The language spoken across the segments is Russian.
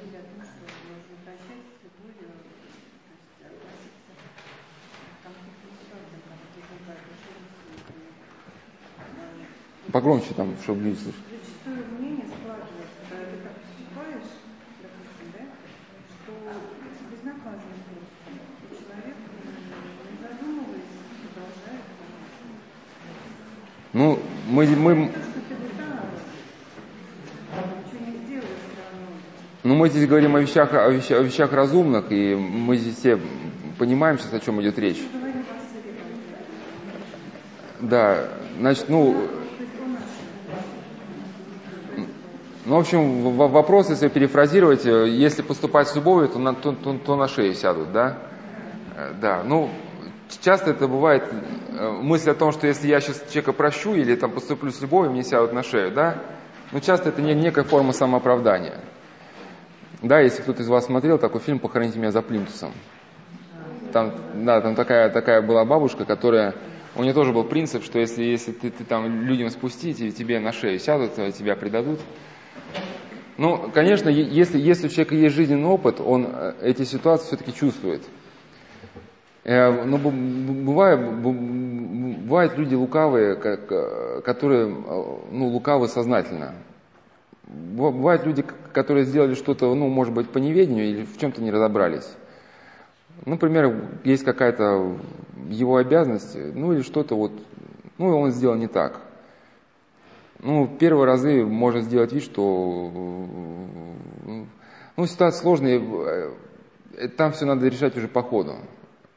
говорили о том, что нужно прощать с любовью, то есть относиться к конфликтным ситуациям, когда возникают ошибки. Погромче там, чтобы люди слышали. Зачастую мнение складывается, когда ты так поступаешь, допустим, да, что безнаказанно просто. И человек, не задумываясь, продолжает. Ну, мы, мы, мы здесь говорим о вещах, о вещах, о вещах разумных, и мы здесь все понимаем сейчас, о чем идет речь. Да, значит, ну, ну, в общем, вопрос, если перефразировать, э, если поступать с любовью, то на, то, то- то на шею сядут, да? Э, Да, ну, часто это бывает э, мысль о том, что если я сейчас человека прощу или там поступлю с любовью, мне сядут на шею, да? Но часто это не, некая форма самооправдания. Да, если кто-то из вас смотрел такой фильм «Похороните меня за плинтусом». Там, да, там такая, такая была бабушка, которая, у нее тоже был принцип, что если, если ты, ты там людям спустить, и тебе на шею сядут, тебя предадут. Ну, конечно, если, если у человека есть жизненный опыт, он э, эти ситуации все-таки чувствует. Э, Но бу- бывает, бывают люди лукавые, э, которые ну, лукавы сознательно. Бывают люди, которые сделали что-то, ну, может быть, по неведению или в чем-то не разобрались. Например, есть какая-то его обязанность, ну или что-то вот, ну он сделал не так. Ну, первые разы можно сделать вид, что ну, ситуация сложная, э, там все надо решать уже по ходу.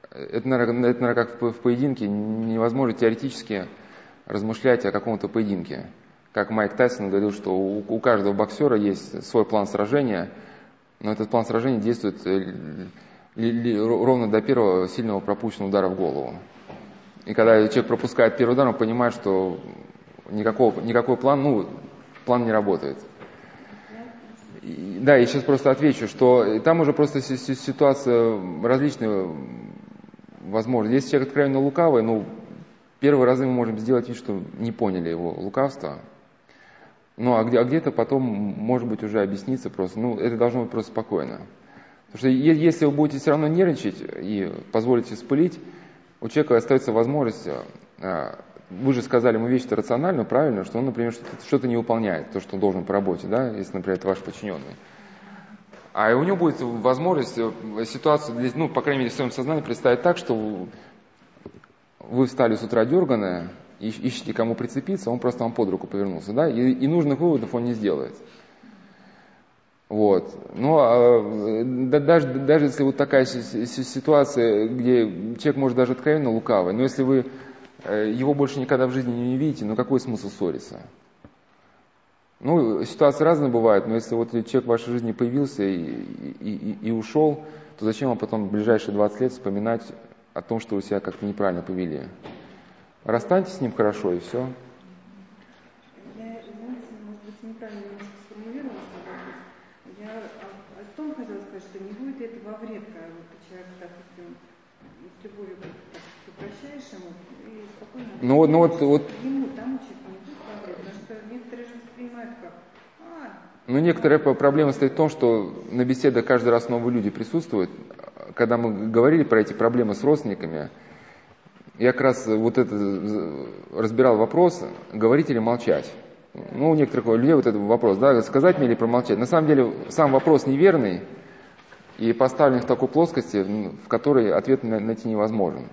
Это, наверное, это, наверное, как в поединке, невозможно теоретически размышлять о каком-то поединке. Как Майк Тайсон говорил, что у, у каждого боксера есть свой план сражения, но этот план сражения действует э, ровно до первого сильного пропущенного удара в голову. И когда человек пропускает первый удар, он понимает, что никакого, никакой план, ну, план не работает. И- да, я сейчас просто отвечу, что там уже просто си- си- ситуация различная возможно. Если человек откровенно лукавый, ну, первые разы мы можем сделать вид, что не поняли его лукавство. Ну, а, где, а где-то потом, может быть, уже объясниться просто. Ну, это должно быть просто спокойно. Потому что если вы будете все равно нервничать и позволите спылить, у человека остается возможность, а, вы же сказали ему вещь рационально, правильно, что он, например, что-то, не выполняет, то, что он должен по работе, да, если, например, это ваш подчиненный. А у него будет возможность э, ситуацию, ну, по крайней мере, в своем сознании представить так, что вы встали с утра дерганая, ищете кому прицепиться, он просто вам под руку повернулся, да, и, и нужных выводов он не сделает. Вот. Ну, а, да- даже, даже если вот такая си- си- ситуация, где человек может даже откровенно лукавый, но если вы э, его больше никогда в жизни не видите, ну какой смысл ссориться? Ну, ситуации разные бывают, но если вот человек в вашей жизни появился и, и, и- и ушел, то зачем вам потом в ближайшие 20 лет вспоминать о том, что вы себя как-то неправильно повели? Расстаньтесь с ним хорошо и все. Я, знаете, может быть, неправильно немножко сформулировала свой вопрос. Я о, том хотела сказать, что не будет это во вред, когда вот человек, допустим, с любовью ты прощаешь ему и спокойно... Ну вот- ну вот- вот- Ему там учить не будет во вред, потому что некоторые же воспринимают как, а, Но некоторая проблема стоит в том, что на беседах каждый раз новые люди присутствуют. Когда мы говорили про эти проблемы с родственниками, я как раз вот это э, разбирал вопрос, говорить или молчать. Ну, у некоторых людей вот этот вопрос, да, сказать мне или промолчать. На самом деле сам вопрос неверный и поставлен в такой плоскости, в которой ответ на- найти невозможен.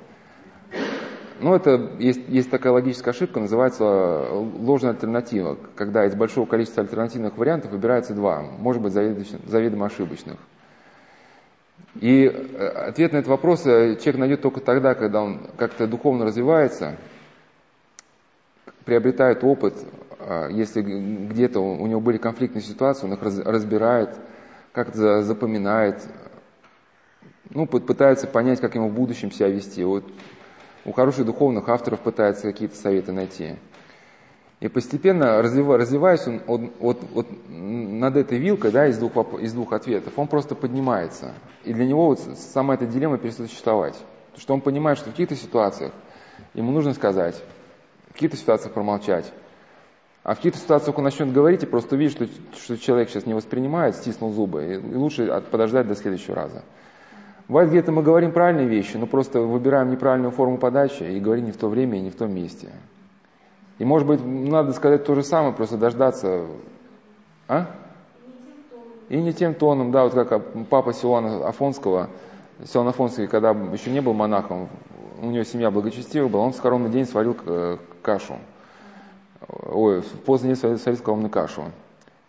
Ну, это есть, есть такая логическая ошибка, называется э, ложная альтернатива, когда из большого количества альтернативных вариантов выбирается два, может быть, заведомо ошибочных. И э, ответ на этот вопрос э, человек найдет только тогда, когда он как-то духовно развивается, приобретает опыт, э, если где-то у него были конфликтные ситуации, он их раз- разбирает, как-то за- запоминает, ну, пы- пытается понять, как ему в будущем себя вести. Вот у хороших духовных авторов пытается какие-то советы найти. И постепенно, развива- развиваясь, он, он- вот, вот над этой вилкой, да, из двух, из двух ответов, он просто поднимается. И для него вот сама эта дилемма перестает существовать. Потому что он понимает, что в каких-то ситуациях ему нужно сказать, в каких-то ситуациях промолчать. А в каких-то ситуациях он начнет говорить и просто видит, что, что человек сейчас не воспринимает, стиснул зубы, и лучше подождать до следующего раза. Бывает, где-то мы говорим правильные вещи, но просто выбираем неправильную форму подачи и говорим не в то время и не в том месте. И может быть, надо сказать то же самое, просто дождаться. А? И не тем тоном, да, вот как папа Силуана Афонского, Силуан Афонский, когда еще не был монахом, у него семья благочестивая была, он в скоромный день сварил э, кашу. Ой, в поздний день сварил, сварил скоромную кашу.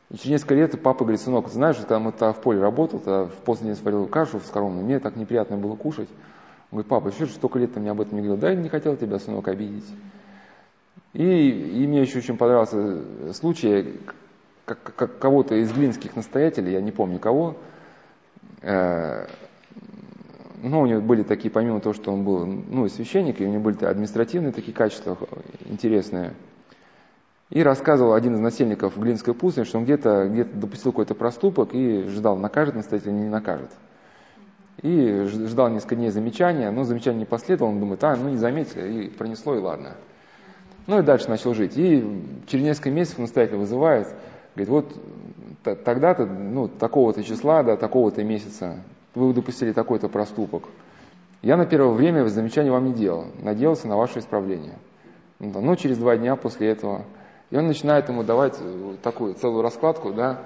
И через несколько лет папа говорит, сынок, ты знаешь, когда мы в поле работал, то в поздний день сварил кашу в скоромную, мне так неприятно было кушать. Он говорит, папа, еще столько лет ты мне об этом не говорил. Да, я не хотел тебя, сынок, обидеть. И, и мне еще очень понравился случай, как, как кого-то из глинских настоятелей, я не помню кого, э, ну, у него были такие, помимо того, что он был, ну, священник, и у него были административные такие качества интересные. И рассказывал один из насельников Глинской пустыни, что он где-то где допустил какой-то проступок и ждал, накажет настоятель или не накажет. И ждал несколько дней замечания, но замечание не последовало, он думает, а, ну не заметил, и пронесло, и ладно. Ну и дальше начал жить. И через несколько месяцев настоятель вызывает, говорит, вот тогда-то, ну, такого-то числа, да, такого-то месяца вы допустили такой-то проступок. Я на первое время замечания вам не делал, надеялся на ваше исправление. Но через два дня после этого, и он начинает ему давать э, такую целую раскладку, да,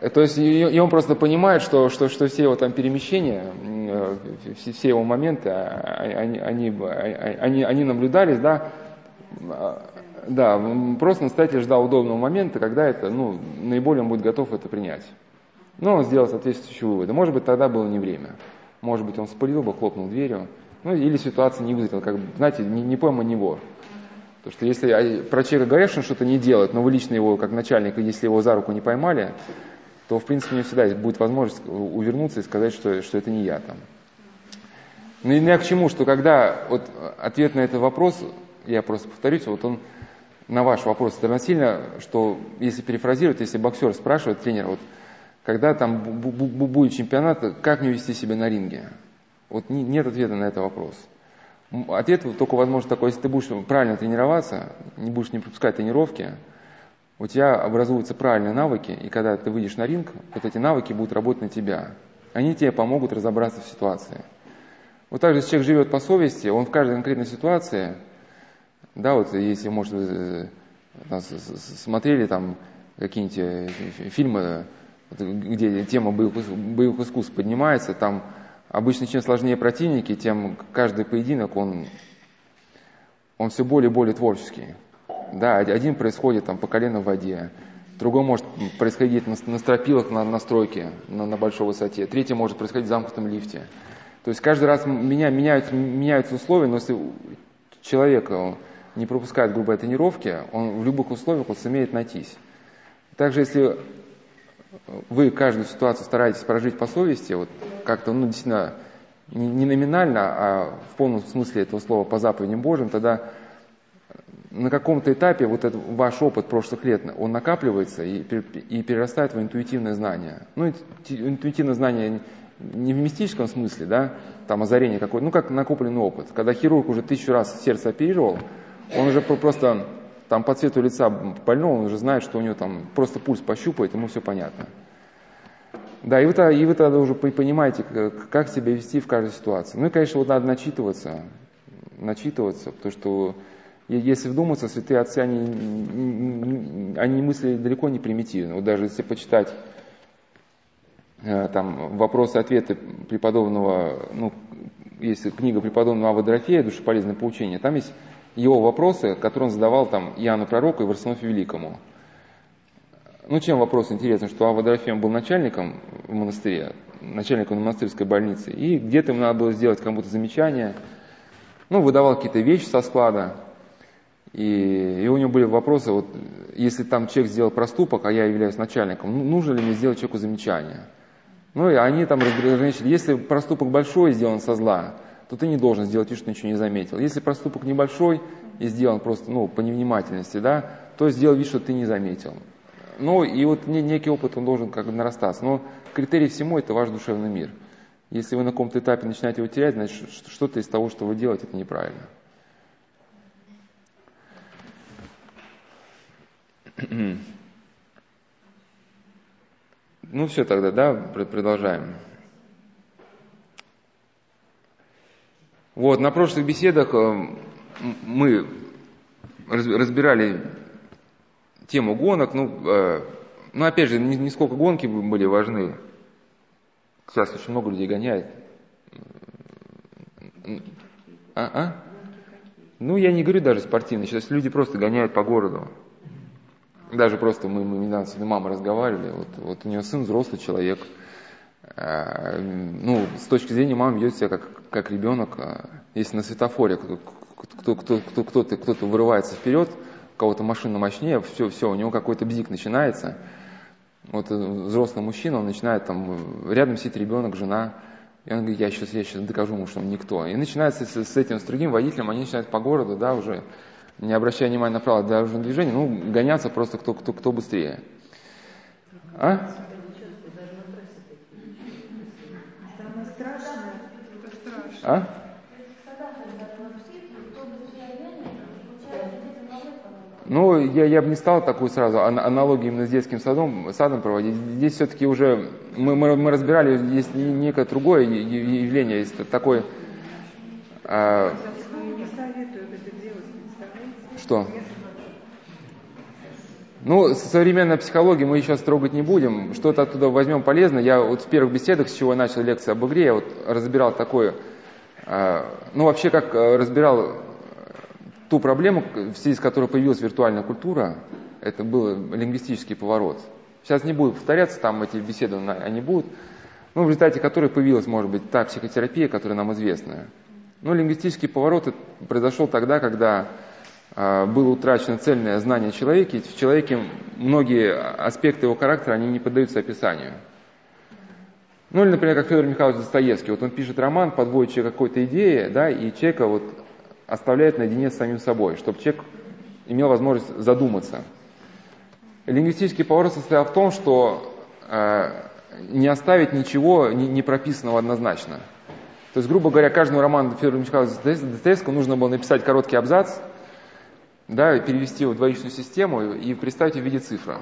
то есть и он просто понимает, что, что, что все его там перемещения, э, все, все его моменты, а, они, они, они, они наблюдались, да, а, да, просто настоятель ждал удобного момента, когда это, ну, наиболее он будет готов это принять. Но он сделал соответствующие выводы. Может быть, тогда было не время. Может быть, он спалил бы, хлопнул дверью. Ну, или ситуация не вызрела, как, знаете, не, не пойма не вор. Потому что если а, про человека говорят, что он что-то не делает, но вы лично его, как начальник, если его за руку не поймали, то, в принципе, него всегда будет возможность увернуться и сказать, что, что это не я там. Но я к чему, что когда вот ответ на этот вопрос, я просто повторюсь, вот он на ваш вопрос это насильно, что если перефразировать, если боксер спрашивает тренера, вот когда там будет чемпионат, как мне вести себя на ринге? Вот нет ответа на этот вопрос. Ответ только возможно такой, если ты будешь правильно тренироваться, не будешь не пропускать тренировки, у тебя образуются правильные навыки, и когда ты выйдешь на ринг, вот эти навыки будут работать на тебя. Они тебе помогут разобраться в ситуации. Вот так же, если человек живет по совести, он в каждой конкретной ситуации, да, вот если, может, вы э, смотрели там какие-нибудь э, фильмы где тема боевых, боевых искусств поднимается, там обычно чем сложнее противники, тем каждый поединок, он, он все более и более творческий. Да, один происходит там по колено в воде, другой может происходить на, на стропилах на, на стройке на, на большой высоте, третий может происходить в замкнутом лифте. То есть каждый раз меня, меняются, меняются условия, но если человек не пропускает грубой тренировки, он в любых условиях он сумеет найтись. Также если вы каждую ситуацию стараетесь прожить по совести, вот как-то, ну, действительно, не номинально, а в полном смысле этого слова по заповедям Божьим, тогда на каком-то этапе вот этот ваш опыт прошлых лет, он накапливается и, перерастает в интуитивное знание. Ну, интуитивное знание не в мистическом смысле, да, там озарение какое-то, ну, как накопленный опыт. Когда хирург уже тысячу раз сердце оперировал, он уже просто там по цвету лица больного, он уже знает, что у него там просто пульс пощупает, ему все понятно. Да, и вы, и вы тогда уже понимаете, как себя вести в каждой ситуации. Ну и, конечно, вот надо начитываться, начитываться, потому что если вдуматься, святые отцы, они, они мысли далеко не примитивны. Вот даже если почитать э, там вопросы-ответы преподобного, ну, есть книга преподобного Ава Дорофея «Душеполезное поучение», там есть его вопросы, которые он задавал там Иоанну Пророку и Варсонофе Великому. Ну, чем вопрос интересен, что Ава Дорофеем был начальником в монастыре, начальником монастырской больницы, и где-то ему надо было сделать кому-то замечание, ну, выдавал какие-то вещи со склада, и, и у него были вопросы, вот, если там человек сделал проступок, а я являюсь начальником, ну, нужно ли мне сделать человеку замечание? Ну, и они там разграничили, если проступок большой сделан со зла, то ты не должен сделать вид, что ничего не заметил. Если проступок небольшой и сделан просто ну, по невнимательности, да, то сделай вид, что ты не заметил. Ну и вот некий опыт, он должен как бы нарастаться. Но критерий всему это ваш душевный мир. Если вы на каком-то этапе начинаете его терять, значит что-то из того, что вы делаете, это неправильно. Ну все тогда, да, продолжаем. Вот, на прошлых беседах э, мы разбирали тему гонок, ну, э, ну опять же, не, не сколько гонки были важны. Сейчас очень много людей гоняет. А, а? Ну, я не говорю даже спортивные, сейчас люди просто гоняют по городу. Даже просто мы, мы недавно с мамой разговаривали, вот, вот у нее сын взрослый человек, а, ну, с точки зрения мамы ведет себя как, как ребенок, а, если на светофоре кто, кто, кто, кто, кто-то, кто-то вырывается вперед, кого-то машина мощнее, все, все, у него какой-то бзик начинается, вот э, взрослый мужчина, он начинает там, рядом сидит ребенок, жена, и он говорит, я сейчас, я сейчас докажу ему, что он никто. И начинается с, с этим, с другим водителем, они начинают по городу, да, уже не обращая внимания на правила дорожного движения, ну, гоняться просто кто, кто, кто быстрее. А? А? Ну, я, я бы не стал такую сразу аналогию именно с детским садом, садом проводить. Здесь все-таки уже мы, мы, мы разбирали, есть некое другое явление, есть такой... А... Что? Ну, современная психология мы сейчас трогать не будем, что-то оттуда возьмем полезно. Я вот в первых беседах, с чего я начал лекцию об игре, я вот разбирал такое, а, ну вообще как а, разбирал ту проблему, в связи с которой появилась виртуальная культура, это был лингвистический поворот. Сейчас не буду повторяться, там эти беседы, они будут, ну, в результате которой появилась, может быть, та психотерапия, которая нам известна. Но лингвистический поворот произошел тогда, когда э, было утрачено цельное знание человека, и в человеке многие аспекты его характера, они не поддаются описанию. Ну или, например, как Федор Михайлович Достоевский. Вот он пишет роман, подводит человека какой-то идее, да, и человека вот оставляет наедине с самим собой, чтобы человек имел возможность задуматься. Лингвистический поворот состоял в том, что э, не оставить ничего не, не прописанного однозначно. То есть, грубо говоря, каждому роману Федора Михайловича Достоевского нужно было написать короткий абзац, да, перевести его в двоичную систему и представить в виде цифры.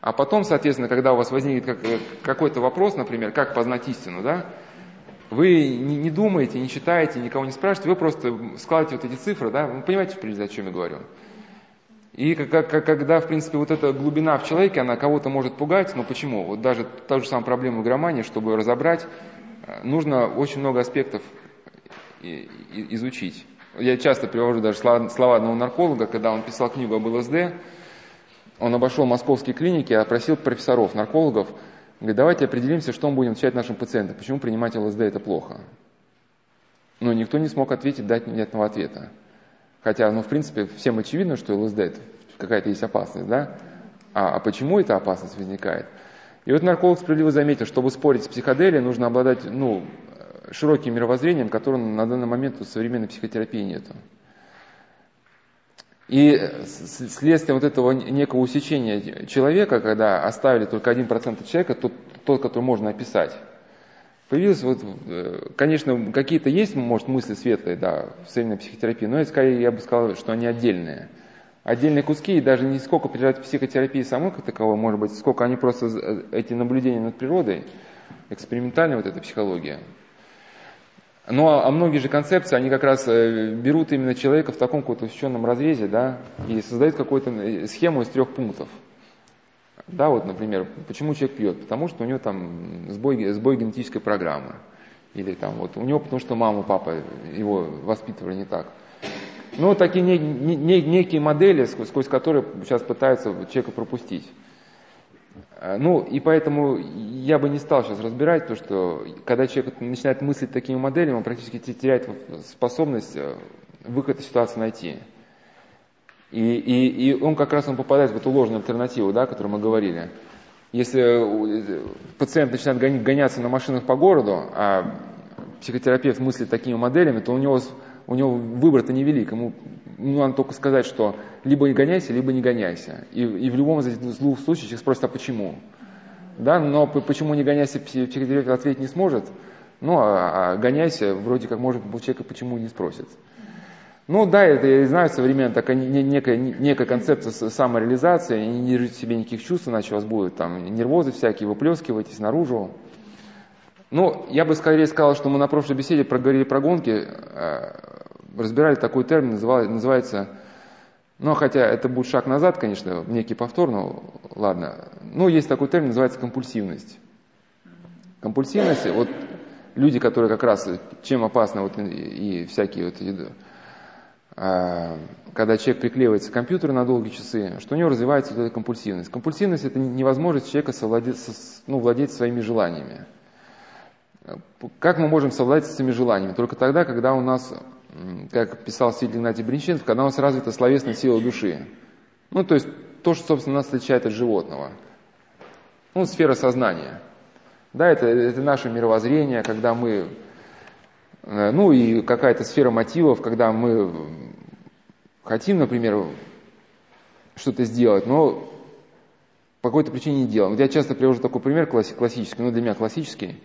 А потом, соответственно, когда у вас возникнет э, какой-то вопрос, например, как познать истину, да, вы не, думаете, не читаете, никого не спрашиваете, вы просто складываете вот эти цифры, да, вы понимаете, в принципе, о чем я говорю. И когда, в принципе, вот эта глубина в человеке, она кого-то может пугать, но почему? Вот даже та же самая проблема громании, чтобы разобрать, э, нужно очень много аспектов изучить. Я часто привожу даже слова, одного нарколога, когда он писал книгу об ЛСД, он обошел московские клиники, опросил профессоров, наркологов, Говорит, давайте определимся, что мы будем отвечать нашим пациентам. Почему принимать ЛСД это плохо? Но никто не смог ответить, дать внятного ответа. Хотя, ну, в принципе, всем очевидно, что ЛСД это какая-то есть опасность, да? А, а почему эта опасность возникает? И вот нарколог справедливо заметил, чтобы спорить с психоделией, нужно обладать, ну, широким мировоззрением, которого на данный момент у современной психотерапии нету. И следствием вот этого некого усечения человека, когда оставили только один процент человека, тот, тот, который можно описать, появилось вот, э, конечно, какие-то есть, может, мысли светлые, да, в современной психотерапии, но это, скорее, я бы сказал, что они отдельные. Отдельные куски, и даже не сколько придать психотерапии самой как таковой, может быть, сколько они просто, э, эти наблюдения над природой, экспериментальная вот эта психология, ну, а, а многие же концепции, они как раз э, берут именно человека в таком каком-то усеченном разрезе, да, и создают какую-то э, схему из трех пунктов. Да, вот, например, почему человек пьет? Потому что у него там сбой, сбой генетической программы. Или там вот у него потому что мама, папа его воспитывали не так. Ну, такие не, не, некие модели, сквозь, сквозь которые сейчас пытаются человека пропустить. А, ну, и поэтому я бы не стал сейчас разбирать то, что когда человек начинает мыслить такими моделями, он практически теряет способность э, выход из ситуации найти. И, и, и он как раз он попадает в эту ложную альтернативу, да, о которой мы говорили. Если э, пациент начинает гоняться на машинах по городу, а психотерапевт мыслит такими моделями, то у него, у него выбор-то невелик. Ему ну, надо только сказать, что либо не гоняйся, либо не гоняйся. И, и в любом из двух случаев человек спросит, а почему? Да, но почему не гоняйся, психотерапевт ответить не сможет. Ну, а, а гоняйся, вроде как может человека почему не спросит. Ну да, это я знаю, современная такая некая, некая концепция самореализации, не держите себе никаких чувств, иначе у вас будут там нервозы всякие, выплескивайтесь наружу. Ну, я бы скорее сказал, что мы на прошлой беседе проговорили про гонки, э, разбирали такой термин, называется, ну, хотя это будет шаг назад, конечно, некий повтор, но ладно. Ну, есть такой термин, называется компульсивность. Компульсивность, вот люди, которые как раз, чем опасны вот и, и всякие вот а, когда человек приклеивается к компьютеру на долгие часы, что у него развивается вот эта компульсивность. Компульсивность – это невозможность человека совладеть, ну, владеть своими желаниями. Как мы можем совладать с этими желаниями? Только тогда, когда у нас, как писал святитель Игнатий Бринченов, когда у нас развита словесная сила души. Ну, то есть то, что, собственно, нас отличает от животного. Ну, сфера сознания. Да, это, это наше мировоззрение, когда мы Э, ну и какая-то сфера мотивов, когда мы хотим, например, что-то сделать, но по какой-то причине не делаем. Я часто привожу такой пример классический, ну для меня классический.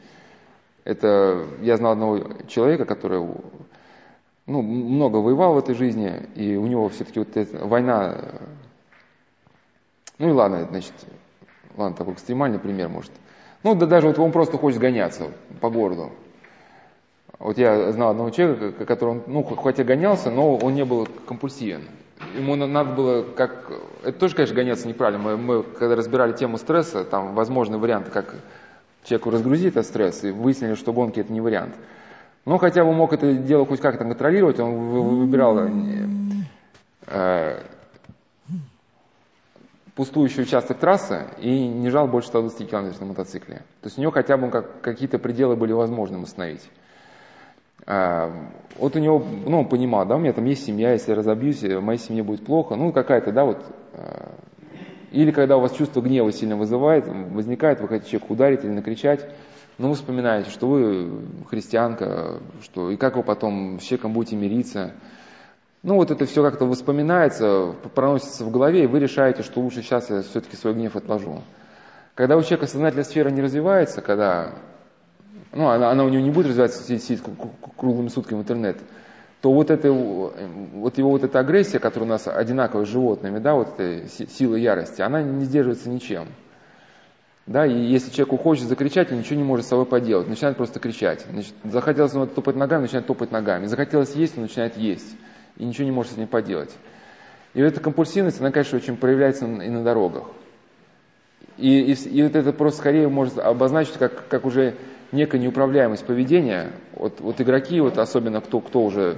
Это я знал одного человека, который ну, много воевал в этой жизни, и у него все-таки вот эта война, ну и ладно, значит, ладно, такой экстремальный пример, может. Ну, да даже вот он просто хочет гоняться по городу. Вот я знал одного человека, который, ну, хоть и гонялся, но он не был компульсивен. Ему надо было, как... Это тоже, конечно, гоняться неправильно. Мы, мы когда разбирали тему стресса, там возможный вариант, как человеку разгрузить этот стресс, и выяснили, что гонки это не вариант. Но хотя бы мог это дело хоть как-то контролировать, он выбирал э, пустующий участок трассы и не жал больше 120 км на мотоцикле. То есть у него хотя бы как, какие-то пределы были возможны установить. А, вот у него, ну, он понимал, да, у меня там есть семья, если я разобьюсь, в моей семье будет плохо, ну, какая-то, да, вот, а, или когда у вас чувство гнева сильно вызывает, возникает, вы хотите человека ударить или накричать, ну, вы вспоминаете, что вы христианка, что, и как вы потом с человеком будете мириться. Ну, вот это все как-то воспоминается, проносится в голове, и вы решаете, что лучше сейчас я все-таки свой гнев отложу. Когда у человека сознательная сфера не развивается, когда ну, она, она у него не будет развиваться, сидеть круглыми сутками в интернет, то вот, это, вот его вот эта агрессия, которая у нас одинаковая с животными, да, вот эта сила ярости, она не сдерживается ничем. Да, и если человеку хочется закричать, он ничего не может с собой поделать, начинает просто кричать. Значит, захотелось ему топать ногами, начинает топать ногами. Захотелось есть, он начинает есть. И ничего не может с этим поделать. И эта компульсивность, она, конечно, очень проявляется и на дорогах. И, и, и вот это просто скорее может обозначить как, как уже некая неуправляемость поведения. Вот, вот игроки, вот особенно кто, кто уже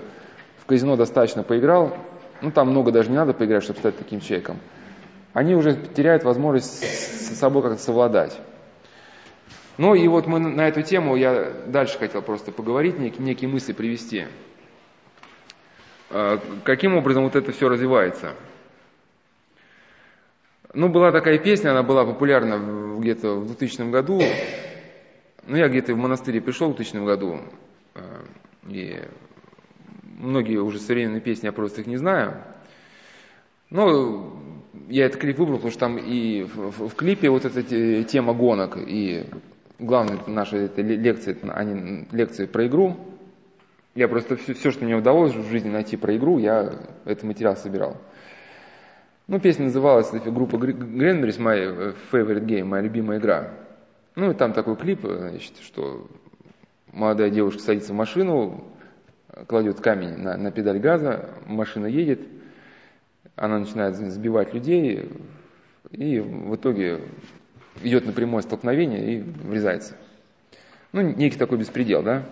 в казино достаточно поиграл, ну там много даже не надо поиграть, чтобы стать таким человеком, они уже теряют возможность с собой как-то совладать. Ну и вот мы на эту тему, я дальше хотел просто поговорить, некие, некие мысли привести. А, каким образом вот это все развивается? Ну, была такая песня, она была популярна где-то в 2000 году, ну, я где-то в монастыре пришел в 2000 году, э, и многие уже современные песни, я просто их не знаю. Но я этот клип выбрал, потому что там и в, в клипе вот эта тема гонок, и главная наша это лекция, они лекции про игру. Я просто все, все, что мне удалось в жизни найти про игру, я этот материал собирал. Ну, песня называлась группа Гренберис My Favorite Game, моя любимая игра. Ну и там такой клип, значит, что молодая девушка садится в машину, кладет камень на, на педаль газа, машина едет, она начинает сбивать людей, и в итоге идет на прямое столкновение и врезается. Ну, некий такой беспредел, да?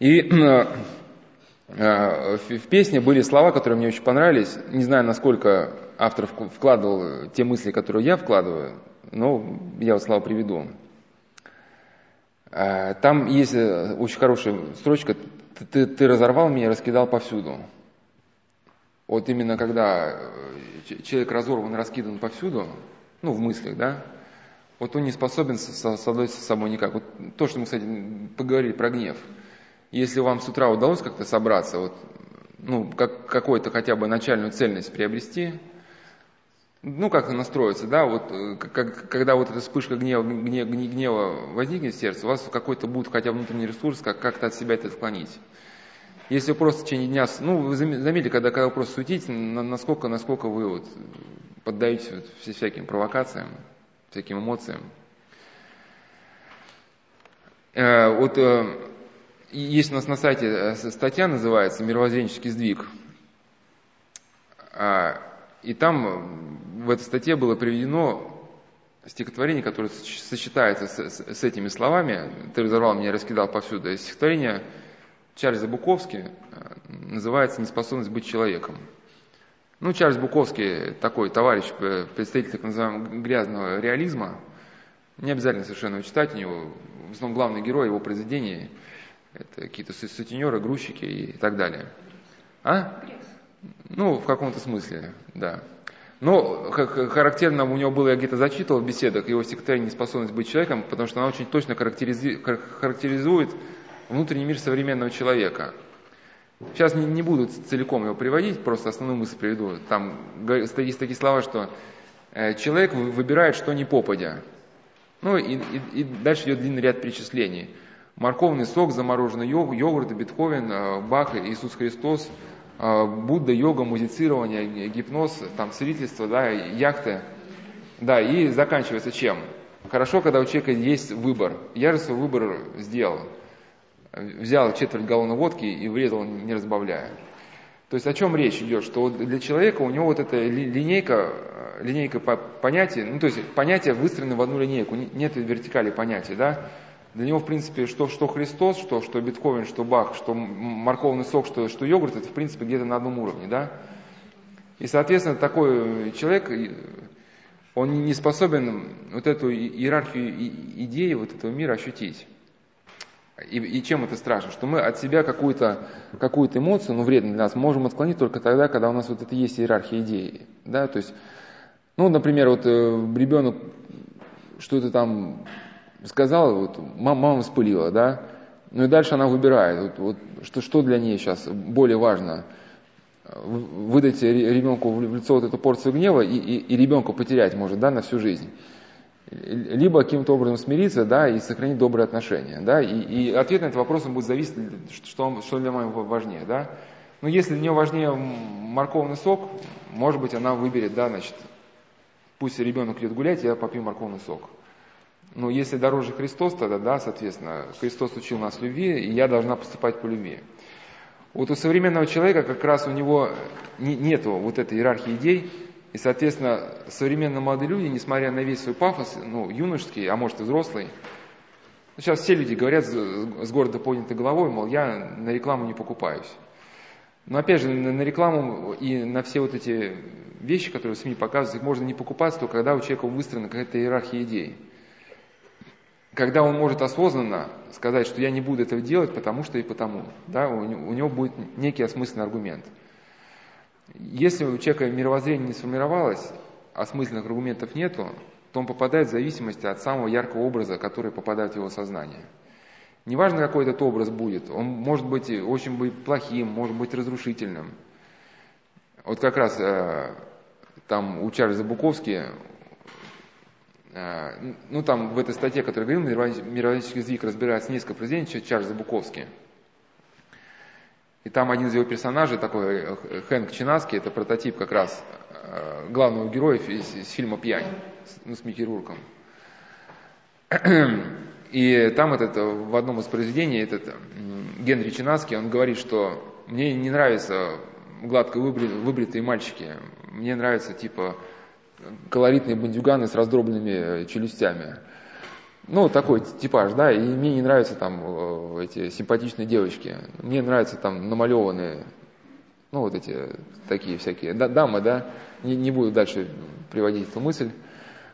И э, э, в песне были слова, которые мне очень понравились. Не знаю, насколько автор вкладывал те мысли, которые я вкладываю, но я вот слова приведу. А, там есть э, очень хорошая строчка «Ты, ты, ты разорвал меня, раскидал повсюду». Вот именно когда э, человек разорван, раскидан повсюду, ну, в мыслях, да, вот он не способен совладать с собой никак. Вот то, что мы, кстати, поговорили про гнев. Если вам с утра удалось как-то собраться, вот, ну, как, какую-то хотя бы начальную цельность приобрести – ну, как настроиться, да, вот, э, как, когда вот эта вспышка гнева, гнева, гнева возникнет в сердце, у вас какой-то будет хотя бы внутренний ресурс, как, как-то от себя это отклонить. Если вы просто в течение дня, ну, вы заметили, когда, когда вы просто суетите, насколько, насколько вы вот поддаетесь вот всяким провокациям, всяким эмоциям. Э, вот э, есть у нас на сайте э, статья, называется «Мировоззренческий сдвиг». А, и там в этой статье было приведено стихотворение, которое сочетается с, с, с этими словами. Ты разорвал меня, раскидал повсюду. Стихотворение Чарльза Буковски называется «Неспособность быть человеком». Ну, Чарльз Буковский такой товарищ, представитель так называемого грязного реализма. Не обязательно совершенно читать, у него в основном главный герой его произведений это какие-то сутенеры, грузчики и так далее. А? Ну, в каком-то смысле, да. Но характерно у него было, я где-то зачитывал в беседах, его стихотворение «Неспособность быть человеком», потому что она очень точно характеризует внутренний мир современного человека. Сейчас не, не буду целиком его приводить, просто основную мысль приведу. Там есть такие слова, что э, человек выбирает, что не попадя. Ну и, и, и дальше идет длинный ряд перечислений. Морковный сок, замороженный йогурт, Бетховен, э, Бах, Иисус Христос, э, Будда, йога, музицирование, гипноз, там, целительство, да, яхты. Да, и заканчивается чем? Хорошо, когда у человека есть выбор. Я же свой выбор сделал. Взял четверть галлона водки и врезал, не разбавляя. То есть о чем речь идет? Что для человека у него вот эта линейка, линейка понятий, ну то есть понятия выстроены в одну линейку, нет вертикали понятий, да? Для него, в принципе, что, что Христос, что, что Бетховен, что Бах, что морковный сок, что, что йогурт, это, в принципе, где-то на одном уровне, да? И, соответственно, такой человек, он не способен вот эту иерархию идеи вот этого мира ощутить. И, и чем это страшно? Что мы от себя какую-то какую эмоцию, ну, вредную для нас, можем отклонить только тогда, когда у нас вот это есть иерархия идеи. Да? То есть, ну, например, вот э, ребенок что-то там сказала, вот, мама, мама вспылила, да, ну и дальше она выбирает, вот, вот, что, что для нее сейчас более важно, выдать ребенку в лицо вот эту порцию гнева и, и, и ребенка потерять может, да, на всю жизнь. Либо каким-то образом смириться, да, и сохранить добрые отношения, да, и, и ответ на этот вопрос будет зависеть, что, что для мамы важнее, да. Но если для нее важнее морковный сок, может быть, она выберет, да, значит, пусть ребенок идет гулять, я попью морковный сок. Ну, если дороже Христос, тогда, да, соответственно, Христос учил нас любви, и я должна поступать по любви. Вот у современного человека как раз у него нету вот этой иерархии идей, и, соответственно, современные молодые люди, несмотря на весь свой пафос, ну, юношеский, а может и взрослый, ну, сейчас все люди говорят с города поднятой головой, мол, я на рекламу не покупаюсь. Но опять же, на рекламу и на все вот эти вещи, которые в СМИ показывают, их можно не покупаться, только когда у человека выстроена какая-то иерархия идей когда он может осознанно сказать, что я не буду этого делать, потому что и потому, да, у, него будет некий осмысленный аргумент. Если у человека мировоззрение не сформировалось, осмысленных аргументов нету, то он попадает в зависимости от самого яркого образа, который попадает в его сознание. Неважно, какой этот образ будет, он может быть очень быть плохим, может быть разрушительным. Вот как раз э, там у Чарльза Буковски ну там в этой статье, которую говорил, мировоззренческий язык разбирается несколько произведений Чарльза Буковски. И там один из его персонажей, такой э, Хэнк Чинаски, это прототип как раз э, главного героя из, из фильма «Пьянь», ну, с Микки Рурком. И там этот, в одном из произведений этот Генри Чинаски, он говорит, что мне не нравятся гладко выбритые мальчики, мне нравятся типа колоритные бандюганы с раздробленными э, челюстями. Ну, такой типаж, да, и мне не нравятся там э, эти симпатичные девочки. Мне нравятся там намалеванные, ну, вот эти такие всякие да, дамы, да. Не, не буду дальше приводить эту мысль,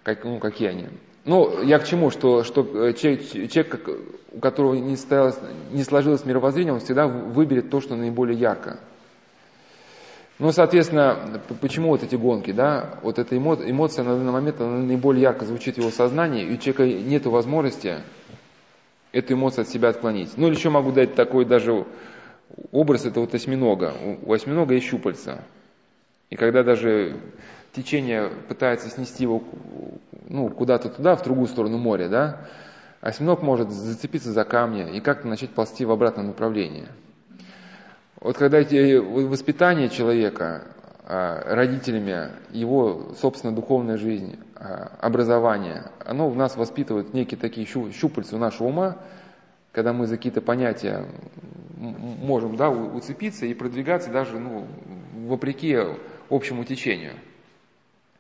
как, ну, какие они. Ну, я к чему, что, что э, человек, человек, у которого не, не сложилось мировоззрение, он всегда выберет то, что наиболее ярко. Ну, соответственно, почему вот эти гонки, да? Вот эта эмоция на данный момент, она наиболее ярко звучит в его сознании, и у человека нет возможности эту эмоцию от себя отклонить. Ну, или еще могу дать такой даже образ, это вот осьминога. У осьминога есть щупальца. И когда даже течение пытается снести его ну, куда-то туда, в другую сторону моря, да, осьминог может зацепиться за камни и как-то начать ползти в обратном направлении – вот когда эти, воспитание человека а, родителями, его, собственно, духовная жизнь, а, образование, оно в нас воспитывает некие такие щупальца нашего ума, когда мы за какие-то понятия можем да, уцепиться и продвигаться даже ну, вопреки общему течению.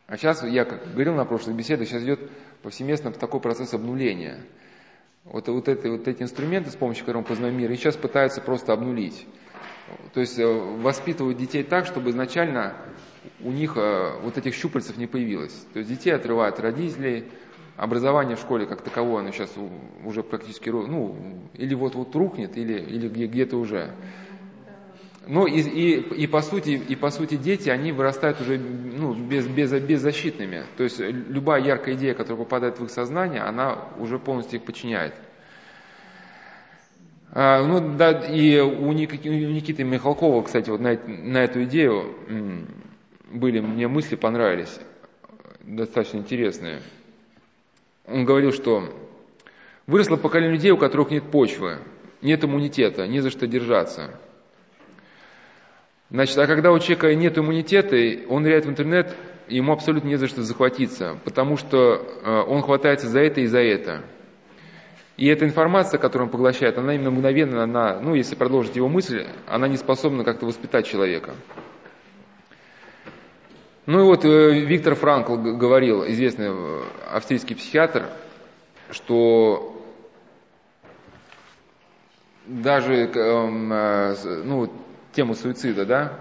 А сейчас, я как говорил на прошлой беседе, сейчас идет повсеместно такой процесс обнуления. Вот, вот, это, вот эти инструменты, с помощью которых мы познаем мир, и сейчас пытаются просто обнулить. То есть э, воспитывают детей так, чтобы изначально у них э, вот этих щупальцев не появилось. То есть детей отрывают родителей, образование в школе как таковое, оно сейчас уже практически, ну, или вот-вот рухнет, или, или где-то уже. Ну и, и, и, по сути, и по сути дети, они вырастают уже ну, без, без, беззащитными. То есть любая яркая идея, которая попадает в их сознание, она уже полностью их подчиняет. А, ну да, и у Никиты Михалкова, кстати, вот на, на эту идею были, мне мысли понравились, достаточно интересные. Он говорил, что выросло поколение людей, у которых нет почвы, нет иммунитета, не за что держаться. Значит, а когда у человека нет иммунитета, он ныряет в интернет, ему абсолютно не за что захватиться, потому что э, он хватается за это и за это – и эта информация, которую он поглощает, она именно мгновенно, она, ну, если продолжить его мысль, она не способна как-то воспитать человека. Ну и вот э, Виктор Франкл говорил, известный э, австрийский психиатр, что даже эм, э, ну, тему суицида, да,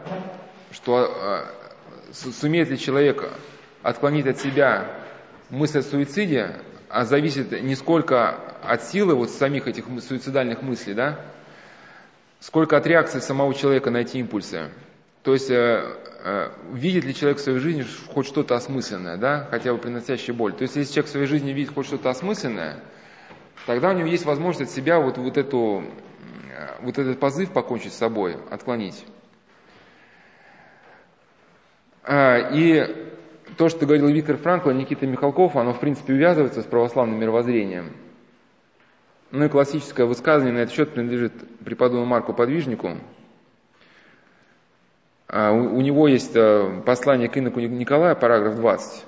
что сумеет ли человек отклонить от себя мысль о суициде, а зависит не сколько от силы вот самих этих суицидальных мыслей, да, сколько от реакции самого человека на эти импульсы. То есть э, э, видит ли человек в своей жизни хоть что-то осмысленное, да, хотя бы приносящее боль. То есть если человек в своей жизни видит хоть что-то осмысленное, тогда у него есть возможность от себя вот, вот, эту, вот этот позыв покончить с собой, отклонить. А, и то, что говорил Виктор Франкл, Никита Михалков, оно в принципе увязывается с православным мировоззрением. Ну и классическое высказывание на этот счет принадлежит преподобному Марку Подвижнику. А, у него есть э, послание к иноку Николая, параграф 20.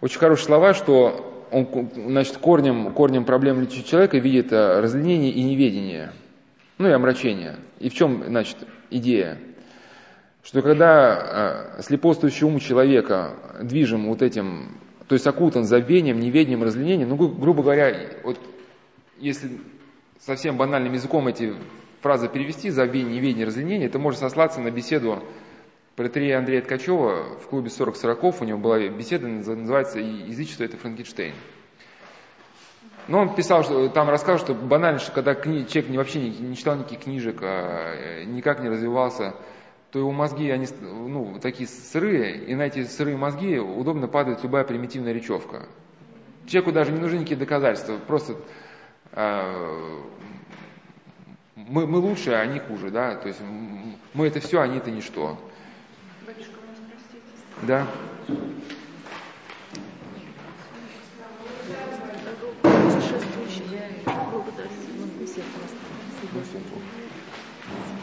Очень хорошие слова, что он значит, корнем, корнем проблем человека видит э, разленение и неведение, ну и омрачение. И в чем, значит, идея? что когда э, слепоствующий ум человека движим вот этим, то есть окутан забвением, неведением, разленением, ну, грубо говоря, вот если совсем банальным языком эти фразы перевести, забвение, неведение, разленение, это может сослаться на беседу протерея Андрея Ткачева в клубе 40 сороков, у него была беседа, называется «Язычество – это Франкенштейн». Но он писал, что там рассказывал, что банально, что когда кни, человек вообще не, не читал никаких книжек, а, никак не развивался, то его мозги, они ну, такие сырые, и на эти сырые мозги удобно падает любая примитивная речевка. Человеку даже не нужны никакие доказательства, просто э, мы, мы лучше, а они хуже, да, то есть мы это все, они это ничто. Батюшка, Да.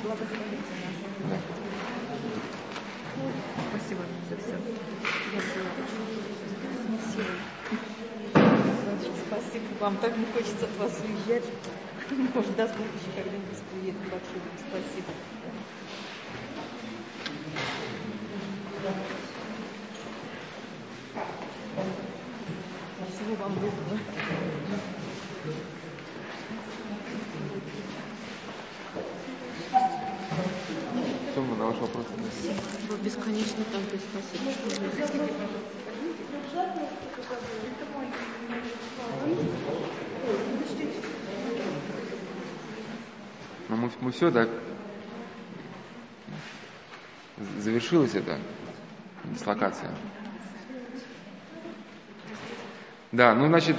Благодарю. Спасибо. Все, все. Спасибо вам. Так не хочется от вас уезжать. Может, даст Бог еще когда-нибудь приеду. Большое спасибо. Всего вам доброго. Тема, на ваш вопрос. Спасибо. Бесконечно так, спасибо. Ну, мы, мы все, да, завершилась эта дислокация. Да, ну значит,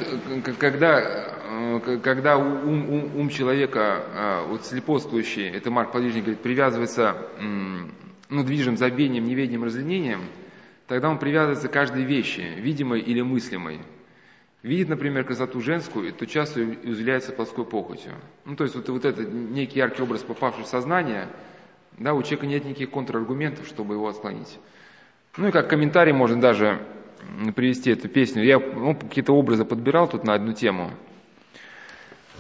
когда Э, когда ум, ум, ум человека, э, вот слепоствующий, это Марк Подвижник говорит, привязывается, ну, движим забвением, неведением, разленением, тогда он привязывается к каждой вещи, видимой или мыслимой. Видит, например, красоту женскую, то часто изуляется плоской похотью. Ну, то есть вот, вот этот некий яркий образ, попавший в сознание, Да, у человека нет никаких контраргументов, чтобы его отклонить. Ну и как комментарий можно даже привести эту песню. Я ну, какие-то образы подбирал тут на одну тему.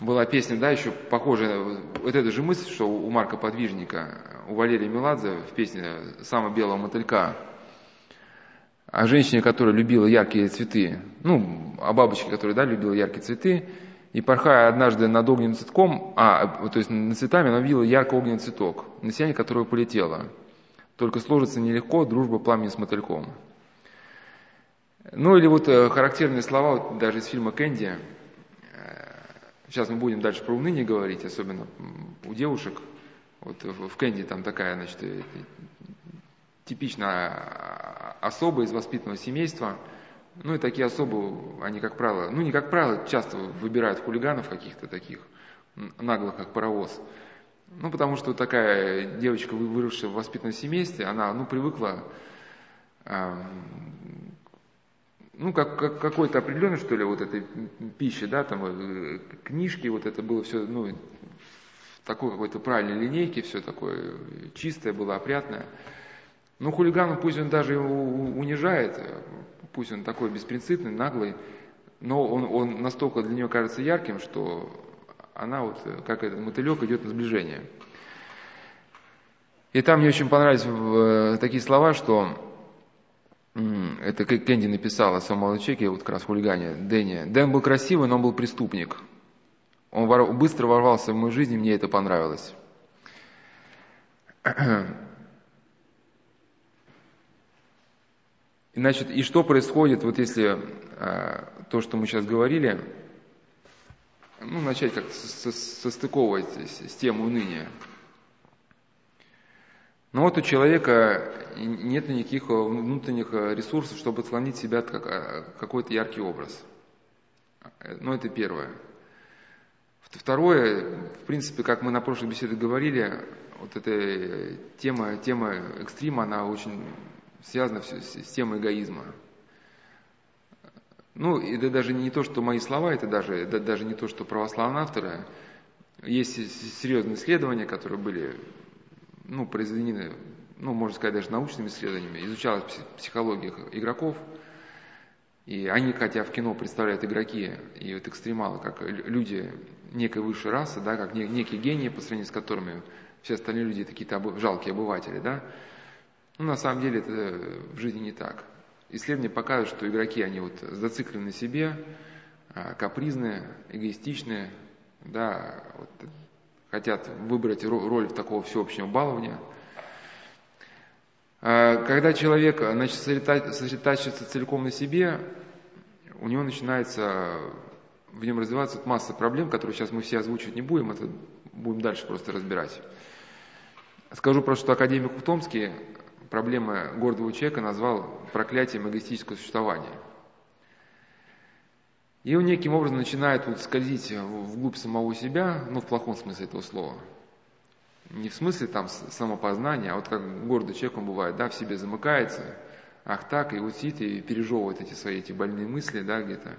Была песня, да, еще похожая, вот эта же мысль, что у Марка Подвижника, у Валерия Меладзе в песне «Самого белого мотылька», о женщине, которая любила яркие цветы, ну, о бабочке, которая, да, любила яркие цветы, и порхая однажды над огненным цветком, а, то есть над цветами, она видела ярко огненный цветок, на сияние которого полетела. Только сложится нелегко дружба пламени с мотыльком. Ну или вот э, характерные слова, вот, даже из фильма «Кэнди». Э, сейчас мы будем дальше про уныние говорить, особенно у девушек. Вот в «Кэнди» там такая, значит, э, типичная особа из воспитанного семейства – ну и такие особы, они, как правило, ну не как правило, часто выбирают хулиганов каких-то таких, наглых, как паровоз. Ну, потому что такая девочка, выросшая в воспитанном семействе, она, ну, привыкла, э, ну, как, как какой-то определенной, что ли, вот этой пищи, да, там, э, книжки, вот это было все, ну, в такой какой-то правильной линейке, все такое чистое было, опрятное. Ну, хулигану пусть он даже унижает, пусть он такой беспринципный, наглый, но он, он настолько для нее кажется ярким, что она вот, как этот мотылек, идет на сближение. И там мне очень понравились э, такие слова, что это Кэнди написала о своем молодом человеке, вот как раз хулигане, Дэнни. Дэн был красивый, но он был преступник. Он вор, быстро ворвался в мою жизнь, и мне это понравилось. И, значит, и что происходит, вот если э, то, что мы сейчас говорили, ну, начать как состыковывать с, с темой уныния. Но вот у человека нет никаких внутренних ресурсов, чтобы отклонить себя от а, какой-то яркий образ. Ну, это первое. Второе, в принципе, как мы на прошлой беседе говорили, вот эта тема, тема экстрима, она очень связано все с темой эгоизма. Ну, это даже не то, что мои слова, это даже, это даже не то, что православные авторы. Есть серьезные исследования, которые были ну, произведены, ну, можно сказать, даже научными исследованиями. Изучалась психология игроков, и они, хотя в кино представляют игроки и вот экстремалы, как люди некой высшей расы, да, как некие гении, по сравнению с которыми все остальные люди какие-то жалкие обыватели, да, ну, на самом деле это в жизни не так. Исследования показывают, что игроки, они вот зациклены на себе, а, капризные, эгоистичные, да, вот, хотят выбрать роль такого всеобщего балования. А, когда человек значит, сосредотачивается целиком на себе, у него начинается в нем развиваться масса проблем, которые сейчас мы все озвучивать не будем, это будем дальше просто разбирать. Скажу просто, что академик Ухтомский проблемы гордого человека назвал проклятием эгоистического существования. И он неким образом начинает вот скользить вглубь самого себя, ну, в плохом смысле этого слова. Не в смысле там самопознания, а вот как гордый человек он бывает, да, в себе замыкается, ах так, и вот сидит и пережевывает эти свои эти больные мысли, да, где-то.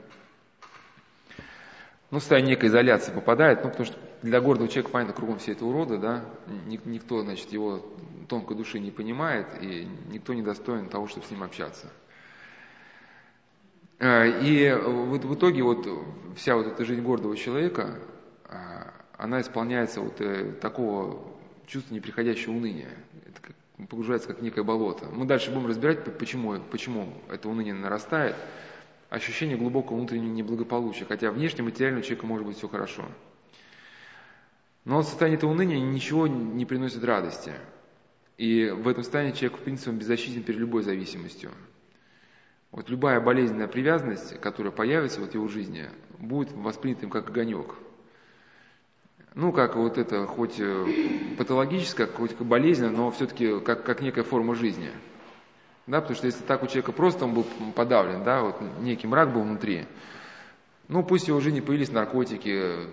Ну, в некой изоляции попадает, ну, потому что для гордого человека, понятно, кругом все это уроды, да, никто, значит, его тонкой души не понимает, и никто не достоин того, чтобы с ним общаться. А, и вот в итоге вот вся вот эта жизнь гордого человека, а, она исполняется вот э, такого чувства неприходящего уныния. Это как, погружается как некое болото. Мы дальше будем разбирать, почему, почему это уныние нарастает. Ощущение глубокого внутреннего неблагополучия, хотя внешне материально у человека может быть все хорошо. Но этого уныния ничего не приносит радости. И в этом состоянии человек, в принципе, беззащитен перед любой зависимостью. Вот любая болезненная привязанность, которая появится вот в его жизни, будет воспринята им как огонек. Ну, как вот это, хоть э, патологическое, хоть болезненно, но все-таки как, как некая форма жизни. Да, потому что если так у человека просто он был подавлен, да, вот некий мрак был внутри, ну, пусть в его жизни появились наркотики,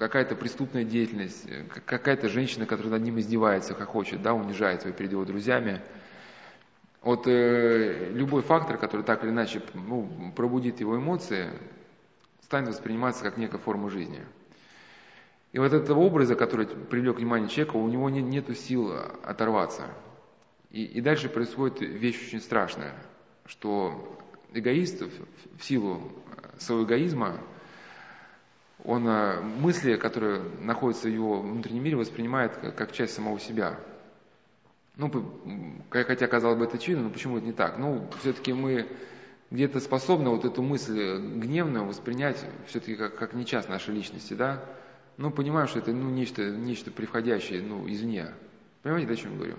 какая-то преступная деятельность, э, какая-то женщина, которая над ним издевается, как хочет, да, унижает его перед его друзьями. Вот э, любой фактор, который так или иначе ну, пробудит его эмоции, станет восприниматься как некая форма жизни. И вот этого образа, который привлек внимание человека, у него нет нету сил оторваться. И, и дальше происходит вещь очень страшная, что эгоист в силу своего эгоизма, он э, мысли, которые находятся в его внутреннем мире, воспринимает как часть самого себя. Ну, хотя, казалось бы, это очевидно, но почему это не так? Ну, все-таки мы где-то способны вот эту мысль гневную воспринять все-таки как, как не часть нашей личности, да? Ну, понимаем, что это ну, нечто, нечто приходящее ну, извне. Понимаете, о чем я говорю?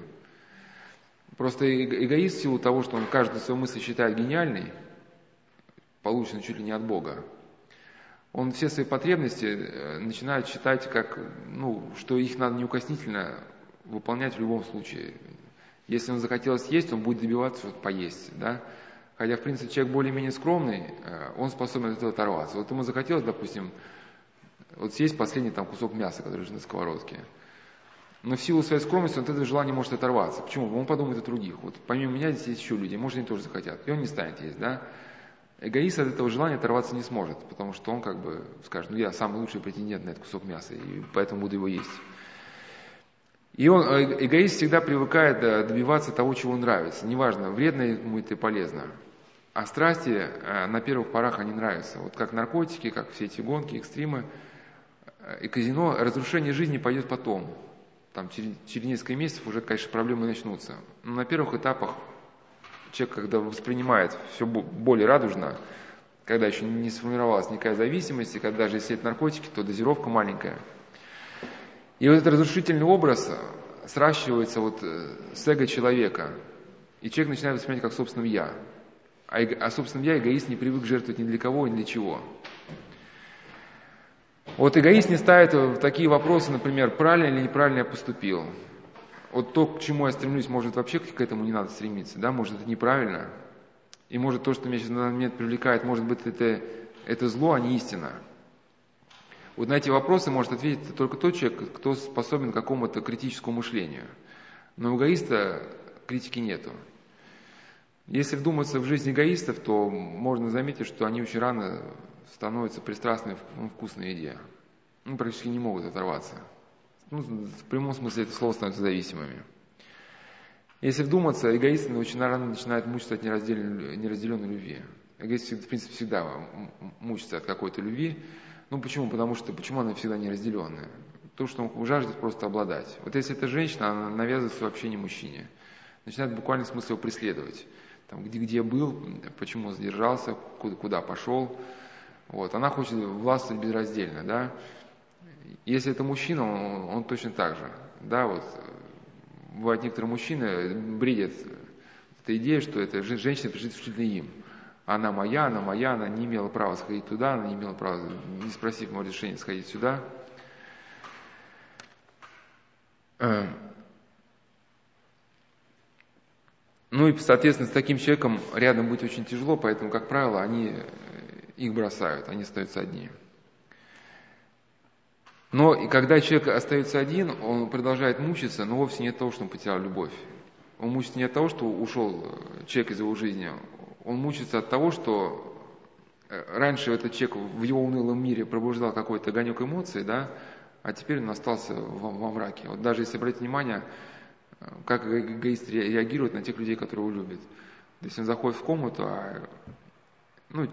Просто эгоист в силу того, что он каждую свою мысль считает гениальной, полученной чуть ли не от Бога, он все свои потребности э, начинает считать как, ну, что их надо неукоснительно выполнять в любом случае. Если он захотел съесть, он будет добиваться что-то поесть, да. Хотя, в принципе, человек более-менее скромный, э, он способен от этого оторваться. Вот ему захотелось, допустим, вот съесть последний там кусок мяса, который лежит на сковородке. Но в силу своей скромности он от этого желания может оторваться. Почему? Он подумает о других. Вот помимо меня здесь есть еще люди, может, они тоже захотят. И он не станет есть, да? Эгоист от этого желания оторваться не сможет, потому что он как бы скажет, ну я самый лучший претендент на этот кусок мяса, и поэтому буду его есть. И он, э, эгоист всегда привыкает э, добиваться того, чего нравится. Неважно, вредно ему это и полезно. А страсти э, на первых порах они нравятся. Вот как наркотики, как все эти гонки, экстримы и казино, разрушение жизни пойдет потом. Там через, через несколько месяцев уже, конечно, проблемы начнутся. Но на первых этапах человек, когда воспринимает все более радужно, когда еще не сформировалась никакая зависимость, и когда даже если это наркотики, то дозировка маленькая. И вот этот разрушительный образ сращивается вот э, с эго человека, и человек начинает воспринимать как собственным «я». А, а собственным «я» эгоист не привык жертвовать ни для кого, ни для чего. Вот эгоист не ставит в такие вопросы, например, правильно или неправильно я поступил вот то, к чему я стремлюсь, может вообще к этому не надо стремиться, да, может это неправильно. И может то, что меня сейчас на данный момент привлекает, может быть это, это зло, а не истина. Вот на эти вопросы может ответить только тот человек, кто способен к какому-то критическому мышлению. Но у эгоиста критики нету. Если вдуматься в жизнь эгоистов, то можно заметить, что они очень рано становятся пристрастны в вкусной еде. Ну, практически не могут оторваться ну, в прямом смысле это слово становятся зависимыми. Если вдуматься, эгоисты очень рано начинают мучиться от неразделенной, неразделенной любви. Эгоист, в принципе, всегда мучится от какой-то любви. Ну почему? Потому что почему она всегда неразделенная? То, что он жаждет просто обладать. Вот если это женщина, она навязывает свое общение мужчине. Начинает буквально смысл его преследовать. Там, где, где был, почему задержался, куда, куда пошел. Вот. Она хочет властвовать безраздельно, да. Если это мужчина, он, он точно так же. Да, вот бывают некоторые мужчины бредят этой идеей, что это женщина принадлежит исключительно им. Она моя, она моя, она не имела права сходить туда, она не имела права, не спросив моего разрешения, сходить сюда. Э, ну и, соответственно, с таким человеком рядом быть очень тяжело, поэтому, как правило, они их бросают, они остаются одни. Но и когда человек остается один, он продолжает мучиться, но вовсе не от того, что он потерял любовь. Он мучится не от того, что ушел э, человек из его жизни. Он мучится от того, что э, раньше этот человек в его унылом мире пробуждал какой-то огонек эмоций, да, а теперь он остался во, во мраке. Вот даже если обратить внимание, э, как эгоист реагирует на тех людей, которые его любят. Если он заходит в комнату, а ну,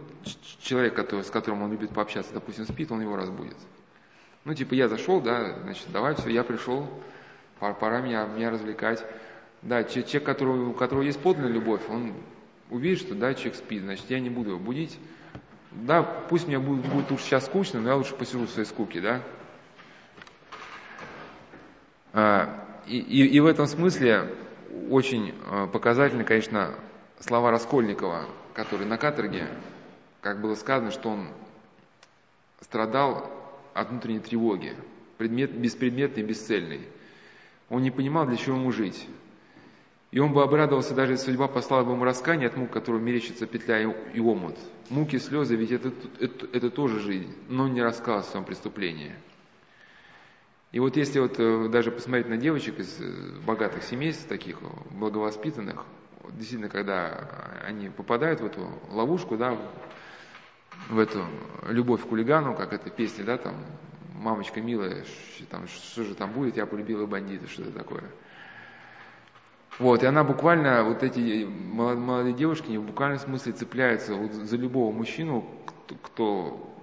человек, который, с которым он любит пообщаться, допустим, спит, он его разбудит. Ну, типа, я зашел, да, значит, давай, все, я пришел, пора меня, меня развлекать. Да, человек, которого, у которого есть подлинная любовь, он увидит, что, да, человек спит, значит, я не буду его будить. Да, пусть мне будет, будет уж сейчас скучно, но я лучше посижу в своей скуке, да. А, и, и, и в этом смысле очень а, показательны, конечно, слова Раскольникова, который на каторге, как было сказано, что он страдал от внутренней тревоги, предмет беспредметный, бесцельный. Он не понимал, для чего ему жить. И он бы обрадовался, даже если судьба послала бы ему раскаяние от мук, которого мерещится петля и омут. Муки, слезы, ведь это, это, это тоже жизнь, но не рассказ о своем преступлении. И вот если вот э, даже посмотреть на девочек из э, богатых семейств, таких благовоспитанных, действительно, когда они попадают в эту ловушку, да, в эту любовь к хулигану, как эта песня, да, там, мамочка милая, там, что же там будет, я полюбила бандита, что это такое. Вот, и она буквально, вот эти молодые девушки, в буквальном смысле цепляются вот за любого мужчину, кто,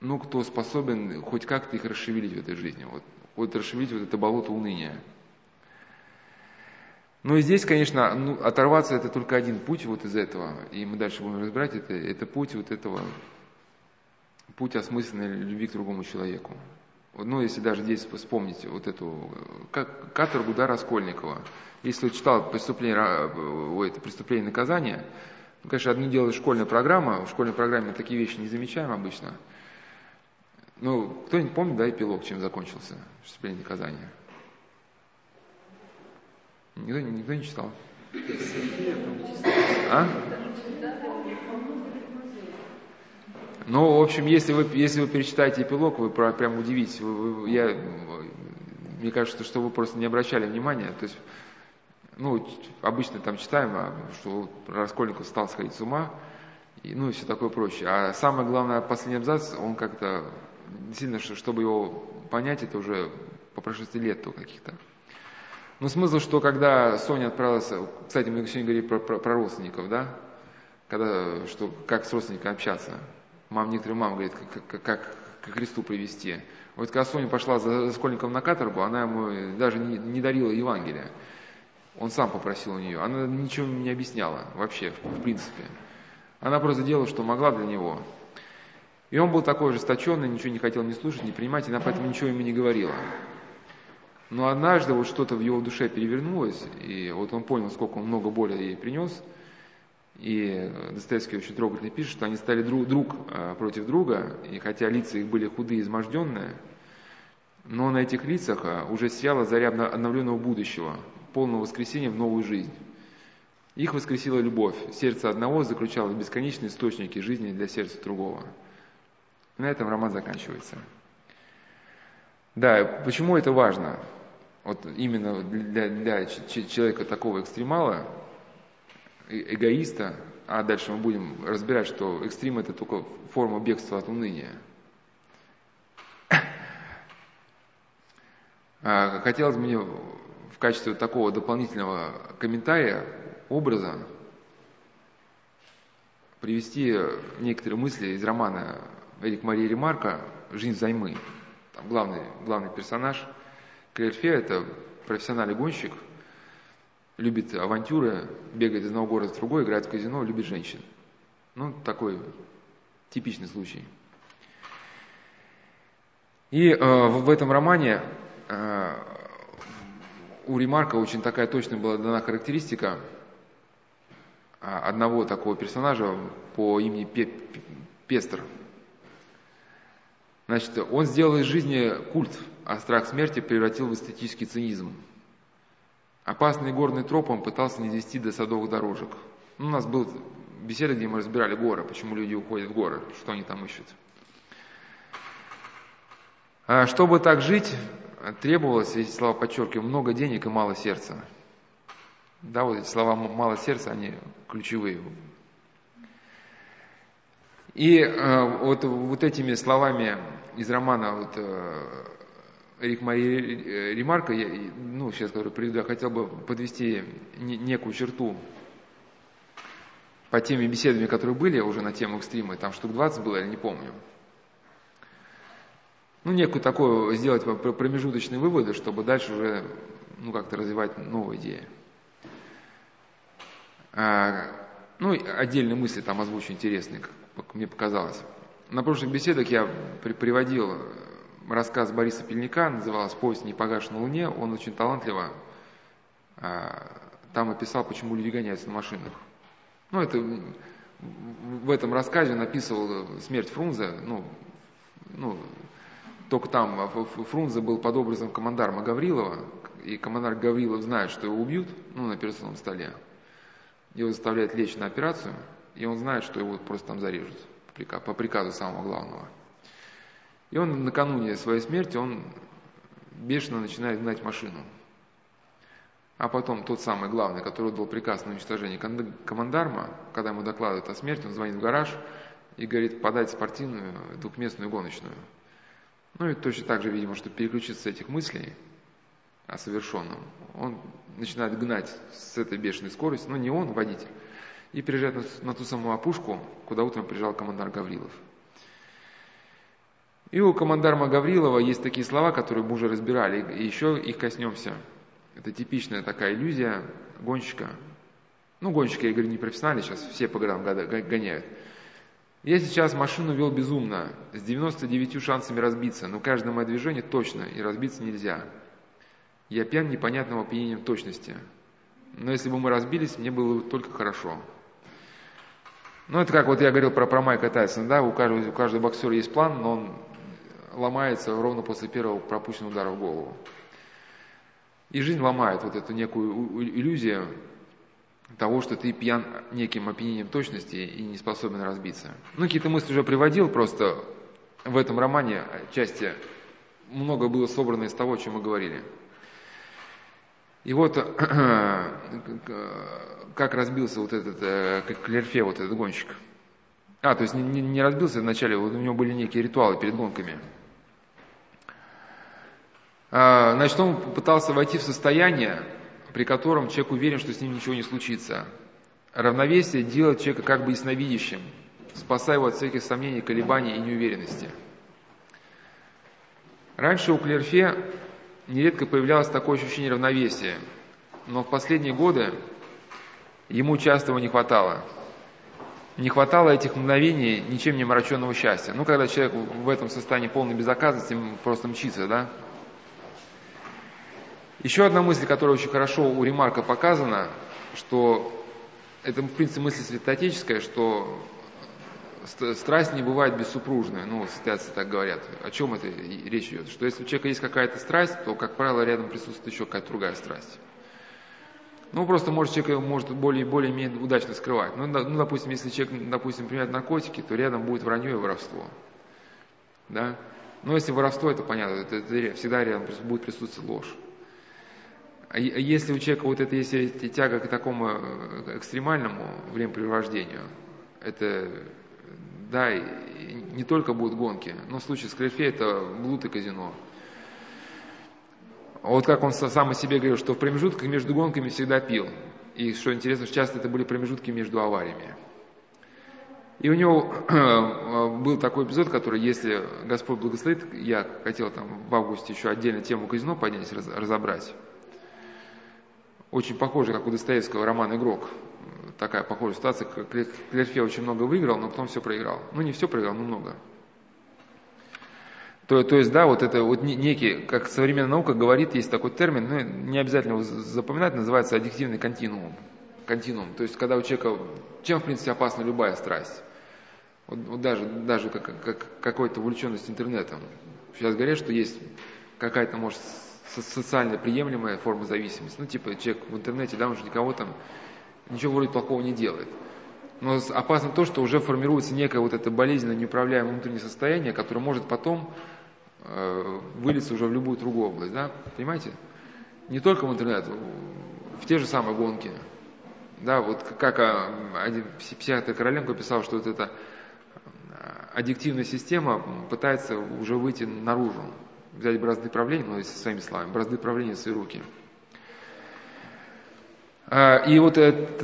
ну, кто способен хоть как-то их расшевелить в этой жизни, вот, вот расшевелить вот это болото уныния. Ну и здесь, конечно, ну, оторваться это только один путь вот из этого, и мы дальше будем разбирать это, это путь вот этого, путь осмысленной любви к другому человеку. Ну, если даже здесь вспомните вот эту как, каторгу да, Раскольникова. Если читал преступление, ой, это преступление наказания, ну, конечно, одно дело школьная программа, в школьной программе такие вещи не замечаем обычно. Ну, кто-нибудь помнит, да, эпилог, чем закончился преступление наказания? Никто, никто не читал. А? Ну, в общем, если вы, если вы перечитаете эпилог, вы прям удивитесь. Вы, вы, я, мне кажется, что вы просто не обращали внимания. То есть, ну, обычно там читаем, а, что Раскольников стал сходить с ума, и, ну и все такое прочее. А самое главное, последний абзац, он как-то, сильно, чтобы его понять, это уже по прошествии лет то каких-то. Но смысл, что когда Соня отправилась, кстати, мы сегодня говорили про, про, про родственников, да, когда, что, как с родственниками общаться. Мам, некоторые мамы говорят, как, как, к Христу привести. Вот когда Соня пошла за, за школьником на каторгу, она ему даже не, не дарила Евангелие. Он сам попросил у нее. Она ничего не объясняла вообще, в принципе. Она просто делала, что могла для него. И он был такой ожесточенный, ничего не хотел ни слушать, ни принимать, и она поэтому ничего ему не говорила. Но однажды вот что-то в его душе перевернулось, и вот он понял, сколько он много боли ей принес. И Достоевский очень трогательно пишет, что они стали друг, друг а, против друга, и хотя лица их были худые, изможденные, но на этих лицах а, уже сияла заря обновленного будущего, полного воскресения в новую жизнь. Их воскресила любовь. Сердце одного заключало бесконечные источники жизни для сердца другого. На этом роман заканчивается. Да, почему это важно? Вот именно для, для человека такого экстремала, э, эгоиста, а дальше мы будем разбирать, что экстрим это только форма бегства от уныния. А, хотелось мне в качестве такого дополнительного комментария, образа, привести некоторые мысли из романа Эрик Марии Ремарка «Жизнь взаймы». Там главный, главный персонаж – Клерфе – это профессиональный гонщик, любит авантюры, бегает из одного города в другой, играет в казино, любит женщин. Ну, такой типичный случай. И э, в этом романе э, у Ремарка очень такая точная была дана характеристика э, одного такого персонажа по имени Пестер. Значит, он сделал из жизни культ – а страх смерти превратил в эстетический цинизм. Опасный горный троп он пытался не довести до садовых дорожек. Ну, у нас был беседа, где мы разбирали горы, почему люди уходят в горы, что они там ищут. А чтобы так жить, требовалось, эти слова подчеркиваю, много денег и мало сердца. Да, вот эти слова «мало сердца», они ключевые. И э, вот, вот этими словами из романа вот, э, Рик Мари э, Ремарка, я, ну, сейчас говорю, приведу, я хотел бы подвести некую черту по теми беседами, которые были уже на тему экстрима, там штук 20 было, я не помню. Ну, некую такую сделать промежуточные выводы, чтобы дальше уже, ну, как-то развивать новые идеи. А, ну, отдельные мысли там озвучу интересные, как мне показалось. На прошлых беседах я приводил рассказ Бориса Пельника, назывался «Повесть не на луне». Он очень талантливо а, там описал, почему люди гоняются на машинах. Ну, это в этом рассказе написывал смерть Фрунзе, ну, ну, только там Фрунзе был под образом командарма Гаврилова, и командар Гаврилов знает, что его убьют, ну, на операционном столе. Его заставляют лечь на операцию, и он знает, что его просто там зарежут по приказу самого главного. И он накануне своей смерти, он бешено начинает гнать машину. А потом тот самый главный, который отдал приказ на уничтожение командарма, когда ему докладывают о смерти, он звонит в гараж и говорит, подать спортивную двухместную гоночную. Ну и точно так же, видимо, чтобы переключиться с этих мыслей о совершенном, он начинает гнать с этой бешеной скоростью, ну не он, водитель, и приезжает на ту самую опушку, куда утром приезжал командар Гаврилов. И у командарма Гаврилова есть такие слова, которые мы уже разбирали, и еще их коснемся. Это типичная такая иллюзия гонщика. Ну, гонщики, я говорю, не профессиональные, сейчас все по горам гоняют. Я сейчас машину вел безумно, с 99 шансами разбиться, но каждое мое движение точно, и разбиться нельзя. Я пьян непонятным опьянением точности. Но если бы мы разбились, мне было бы только хорошо. Ну, это как вот я говорил про, про Майка Тайсона, да, у каждого, у каждого боксера есть план, но он ломается ровно после первого пропущенного удара в голову. И жизнь ломает вот эту некую иллюзию того, что ты пьян неким опьянением точности и не способен разбиться. Ну, какие-то мысли уже приводил, просто в этом романе части много было собрано из того, о чем мы говорили. И вот как разбился вот этот, э, как Клерфе, вот этот гонщик. А, то есть не, не разбился вначале, у него были некие ритуалы перед гонками. А, значит, он пытался войти в состояние, при котором человек уверен, что с ним ничего не случится. Равновесие делает человека как бы ясновидящим, спасая его от всяких сомнений, колебаний и неуверенности. Раньше у Клерфе нередко появлялось такое ощущение равновесия, но в последние годы ему часто его не хватало. Не хватало этих мгновений ничем не омраченного счастья. Ну, когда человек в этом состоянии полной безнаказанности просто мчится, да, еще одна мысль, которая очень хорошо у Ремарка показана, что это, в принципе, мысль святоотеческая, что страсть не бывает бессупружная, ну, святцы так говорят. О чем это речь идет? Что если у человека есть какая-то страсть, то, как правило, рядом присутствует еще какая-то другая страсть. Ну, просто, может, человек может более более удачно скрывать. Ну, ну, допустим, если человек, допустим, принимает наркотики, то рядом будет вранье и воровство. Да? Но если воровство, это понятно, это, это всегда рядом будет присутствовать ложь. А, а если у человека вот это есть тяга к такому э, экстремальному времяпрепровождению, это, да, не только будут гонки, но в случае с Клерфе это блуд и казино. Вот как он сам о себе говорил, что в промежутках между гонками всегда пил. И что интересно, часто это были промежутки между авариями. И у него был такой эпизод, который, если Господь благословит, я хотел там в августе еще отдельно тему казино поднять, разобрать очень похоже, как у Достоевского роман «Игрок». Такая похожая ситуация. Клерфе очень много выиграл, но потом все проиграл. Ну, не все проиграл, но много. То, то есть, да, вот это вот некий, как современная наука говорит, есть такой термин, ну, не обязательно его запоминать, называется аддиктивный континуум. Континуум. То есть, когда у человека, чем, в принципе, опасна любая страсть? Вот, вот даже, даже как, как, какой-то увлеченность интернетом. Сейчас говорят, что есть какая-то, может, социально приемлемая форма зависимости. Ну, типа, человек в интернете, да, он же никого там, ничего вроде плохого не делает. Но опасно то, что уже формируется некое вот это болезненное, неуправляемое внутреннее состояние, которое может потом э, вылиться уже в любую другую область, да, понимаете? Не только в интернет, в те же самые гонки. Да, вот как а, один психиатр Короленко писал, что вот эта аддиктивная система пытается уже выйти наружу взять бразды правления, ну, если своими словами, бразды правления в свои руки. А, и вот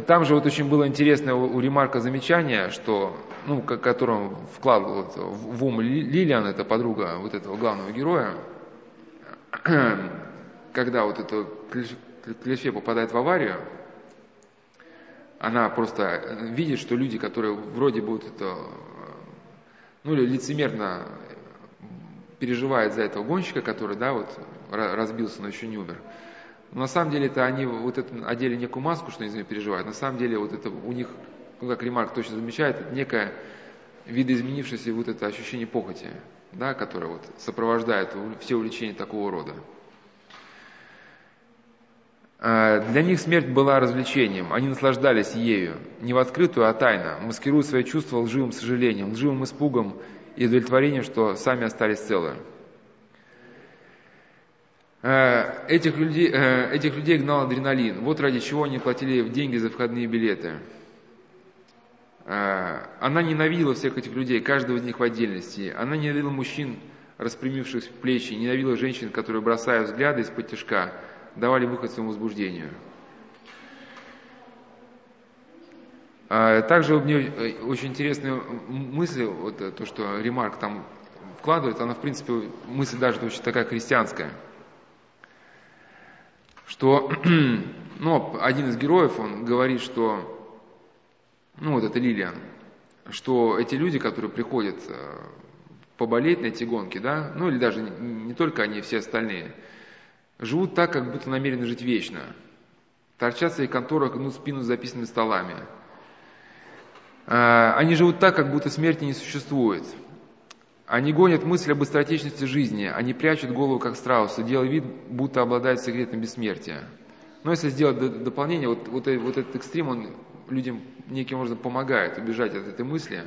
там же вот очень было интересное у Ремарка замечание, что, ну, которое он вкладывал вот, в ум Лилиан, это подруга вот этого главного героя, когда вот это клише попадает в аварию, она просто видит, что люди, которые вроде вот это, ну, лицемерно переживает за этого гонщика, который, да, вот разбился, но еще не умер. Но на самом деле это они вот это одели некую маску, что они за нее переживают. На самом деле вот это у них, ну как Ремарк точно замечает, это некое видоизменившееся вот это ощущение похоти, да, которое вот сопровождает все увлечения такого рода. А, для них смерть была развлечением, они наслаждались ею, не в открытую, а тайно, маскируя свои чувства лживым сожалением, лживым испугом и удовлетворением, что сами остались целы. Э, этих людей, э, этих людей гнал адреналин. Вот ради чего они платили деньги за входные билеты. Э, она ненавидела всех этих людей, каждого из них в отдельности. Она ненавидела мужчин, распрямивших плечи, ненавидела женщин, которые, бросая взгляды из-под тяжка, давали выход своему возбуждению. А также мне э, очень интересная мысль, вот э, то, что Ремарк там вкладывает, она, в принципе, мысль даже очень такая христианская, что, ну, один из героев, он говорит, что, ну, вот это Лилиан, что эти люди, которые приходят э, поболеть на эти гонки, да, ну или даже не, только они, все остальные, живут так, как будто намерены жить вечно. Торчат в своих конторах, гнут спину с записанными столами. А, они живут так, как будто смерти не существует. Они гонят мысль об быстротечности жизни, они прячут голову, как страусы, делая вид, будто обладают секретом бессмертия. Но если сделать дополнение, вот, вот, вот этот экстрим, он людям неким образом помогает убежать от этой мысли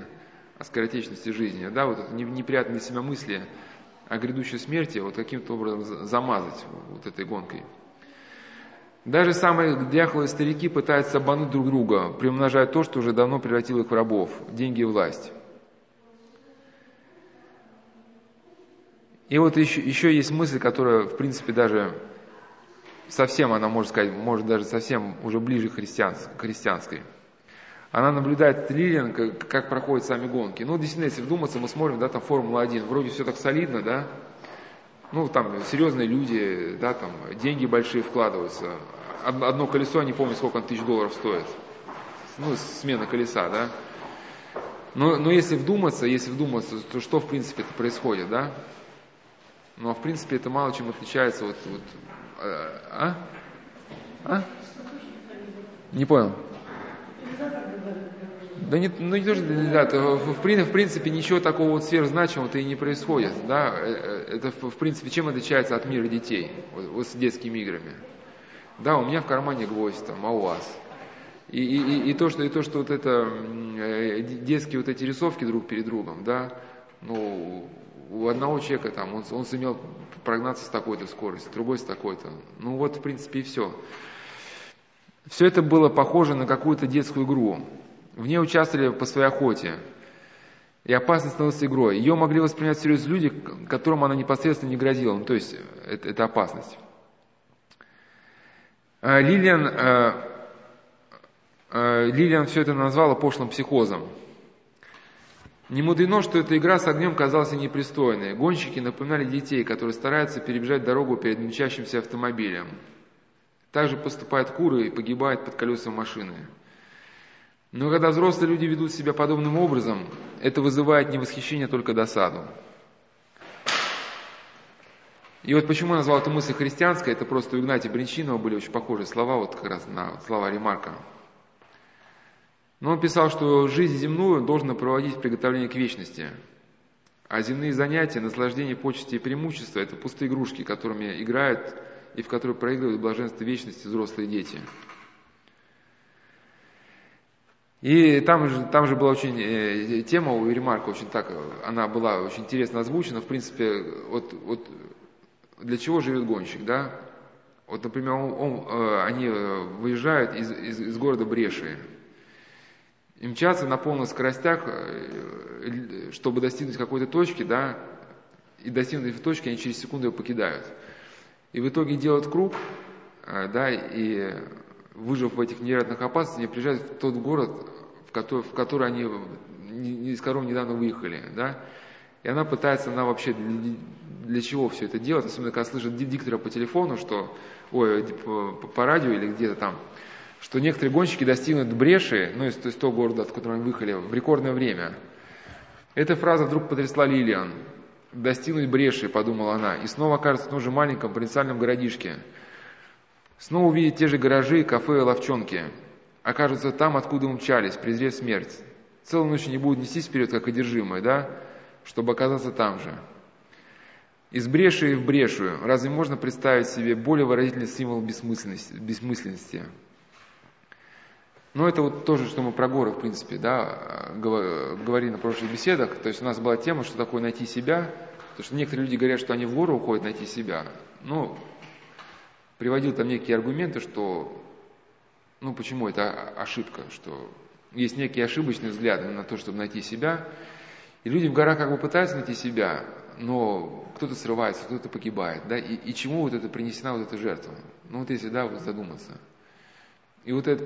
о скоротечности жизни. Да, вот это неприятные для себя мысли о грядущей смерти, вот каким-то образом замазать вот этой гонкой. Даже самые дряхлые старики пытаются обмануть друг друга, приумножая то, что уже давно превратило их в рабов – деньги и власть. И вот еще, еще есть мысль, которая, в принципе, даже совсем, она, может сказать, может даже совсем уже ближе к христианской. Она наблюдает Лилиан, как, как проходят сами гонки. Ну, действительно, если вдуматься, мы смотрим, да, там Формула-1, вроде все так солидно, да, ну, там серьезные люди, да, там деньги большие вкладываются. Одно колесо, я не помню, сколько он тысяч долларов стоит. Ну, смена колеса, да. Но, но если вдуматься, если вдуматься, то что в принципе это происходит, да? Ну, а в принципе это мало чем отличается вот, вот а? А? Не понял. Да не, ну не то, что да, в, в, принципе ничего такого вот сверхзначимого-то и не происходит. Да? Э, э, это в принципе чем отличается от мира детей, вот, вот с детскими играми. Да, у меня в кармане гвоздь там, а у вас? И, и, и, то, что, и то, что вот это э, детские вот эти рисовки друг перед другом, да, ну, у одного человека там, он, он сумел прогнаться с такой-то скоростью, другой с такой-то. Ну вот, в принципе, и все. Все это было похоже на какую-то детскую игру. В ней участвовали по своей охоте. И опасность становилась игрой. Ее могли воспринять всерьез люди, которым она непосредственно не грозила. Ну, то есть, это, это опасность. А, Лилиан, а, Лилиан все это назвала пошлым психозом. Не мудрено, что эта игра с огнем казалась непристойной. Гонщики напоминали детей, которые стараются перебежать дорогу перед мчащимся автомобилем. Также поступают куры и погибают под колесом машины. Но когда взрослые люди ведут себя подобным образом, это вызывает не восхищение, а только досаду. И вот почему я назвал эту мысль христианской, это просто у Игнатия Бринчинова были очень похожие слова, вот как раз на слова Ремарка. Но он писал, что жизнь земную должна проводить в приготовлении к вечности. А земные занятия, наслаждение, почести и преимущества – это пустые игрушки, которыми играют и в которые проигрывают блаженство вечности взрослые дети – и там же, там же была очень э, тема у Ремарка, очень так, она была очень интересно озвучена. В принципе, вот, вот для чего живет гонщик, да? Вот, например, он, он, э, они э, выезжают из, из, из города Бреши и мчатся на полных скоростях, э, чтобы достигнуть какой-то точки, да, и достигнуть этой точки, они через секунду ее покидают. И в итоге делают круг, э, да, и выжив в этих невероятных опасностях, они приезжают в тот город, в который, в который они из которого недавно выехали, да, и она пытается, она вообще для, для чего все это делать, особенно когда слышит диктора по телефону, что, ой, по, по радио или где-то там, что некоторые гонщики достигнут бреши, ну, из, из того города, котором они выехали, в рекордное время. Эта фраза вдруг потрясла Лилиан. «Достигнуть бреши», — подумала она, и снова окажется в том же маленьком провинциальном городишке — Снова увидеть те же гаражи, кафе и ловчонки. Окажутся там, откуда умчались, презрев смерть. Целую ночь не будут нестись вперед, как одержимые, да, чтобы оказаться там же. Из бреши в брешую. Разве можно представить себе более выразительный символ бессмысленности? бессмысленности? Но это вот тоже, что мы про горы, в принципе, да, говорили на прошлых беседах. То есть у нас была тема, что такое найти себя. Потому что некоторые люди говорят, что они в горы уходят найти себя. Ну, приводил там некие аргументы, что, ну почему это ошибка, что есть некие ошибочные взгляды на то, чтобы найти себя, И люди в горах как бы пытаются найти себя, но кто-то срывается, кто-то погибает, да, и, и чему вот это принесена вот эта жертва? Ну вот если, да, вот задуматься. И вот это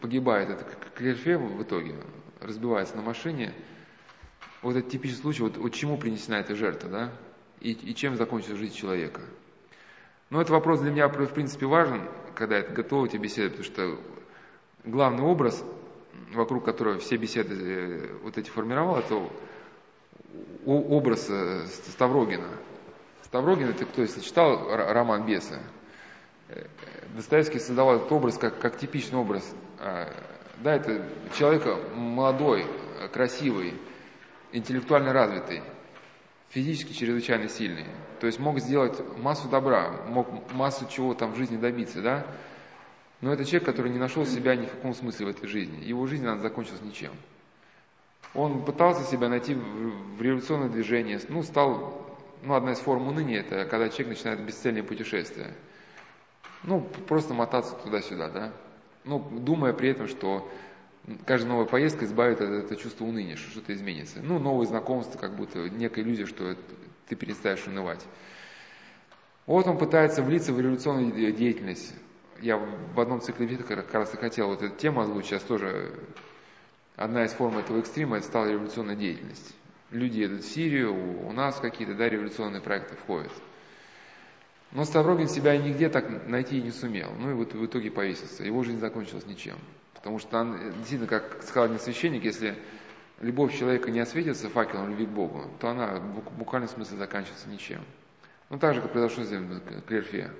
погибает, это клерфе в итоге разбивается на машине. Вот это типичный случай, вот, вот чему принесена эта жертва, да, и, и чем закончится жизнь человека. Но этот вопрос для меня, в принципе, важен, когда это готовить и беседовать, потому что главный образ, вокруг которого все беседы э, вот эти формировал, это образ э, Ставрогина. Ставрогин, это кто, если читал роман «Бесы», э, Достоевский создавал этот образ как, как типичный образ. А, да, это человек молодой, красивый, интеллектуально развитый, физически чрезвычайно сильный. То есть мог сделать массу добра, мог массу чего там в жизни добиться, да? Но это человек, который не нашел себя ни в каком смысле в этой жизни. Его жизнь, она закончилась ничем. Он пытался себя найти в революционное движение, ну, стал, ну, одна из форм уныния, это когда человек начинает бесцельное путешествие. Ну, просто мотаться туда-сюда, да. Ну, думая при этом, что каждая новая поездка избавит от этого чувства уныния, что что-то изменится. Ну, новые знакомства, как будто некая иллюзия, что ты перестаешь унывать. Вот он пытается влиться в революционную деятельность. Я в одном цикле видео как раз и хотел вот эту тему озвучить, сейчас тоже одна из форм этого экстрима, это стала революционная деятельность. Люди едут в Сирию, у нас какие-то да, революционные проекты входят. Но Ставрогин себя нигде так найти не сумел. Ну и вот в итоге повесился. Его жизнь закончилась ничем. Потому что он, действительно, как сказал один священник, если любовь человека не осветится факелом любви к Богу, то она в буквальном смысле заканчивается ничем. Ну так же, как произошло с Клерфе.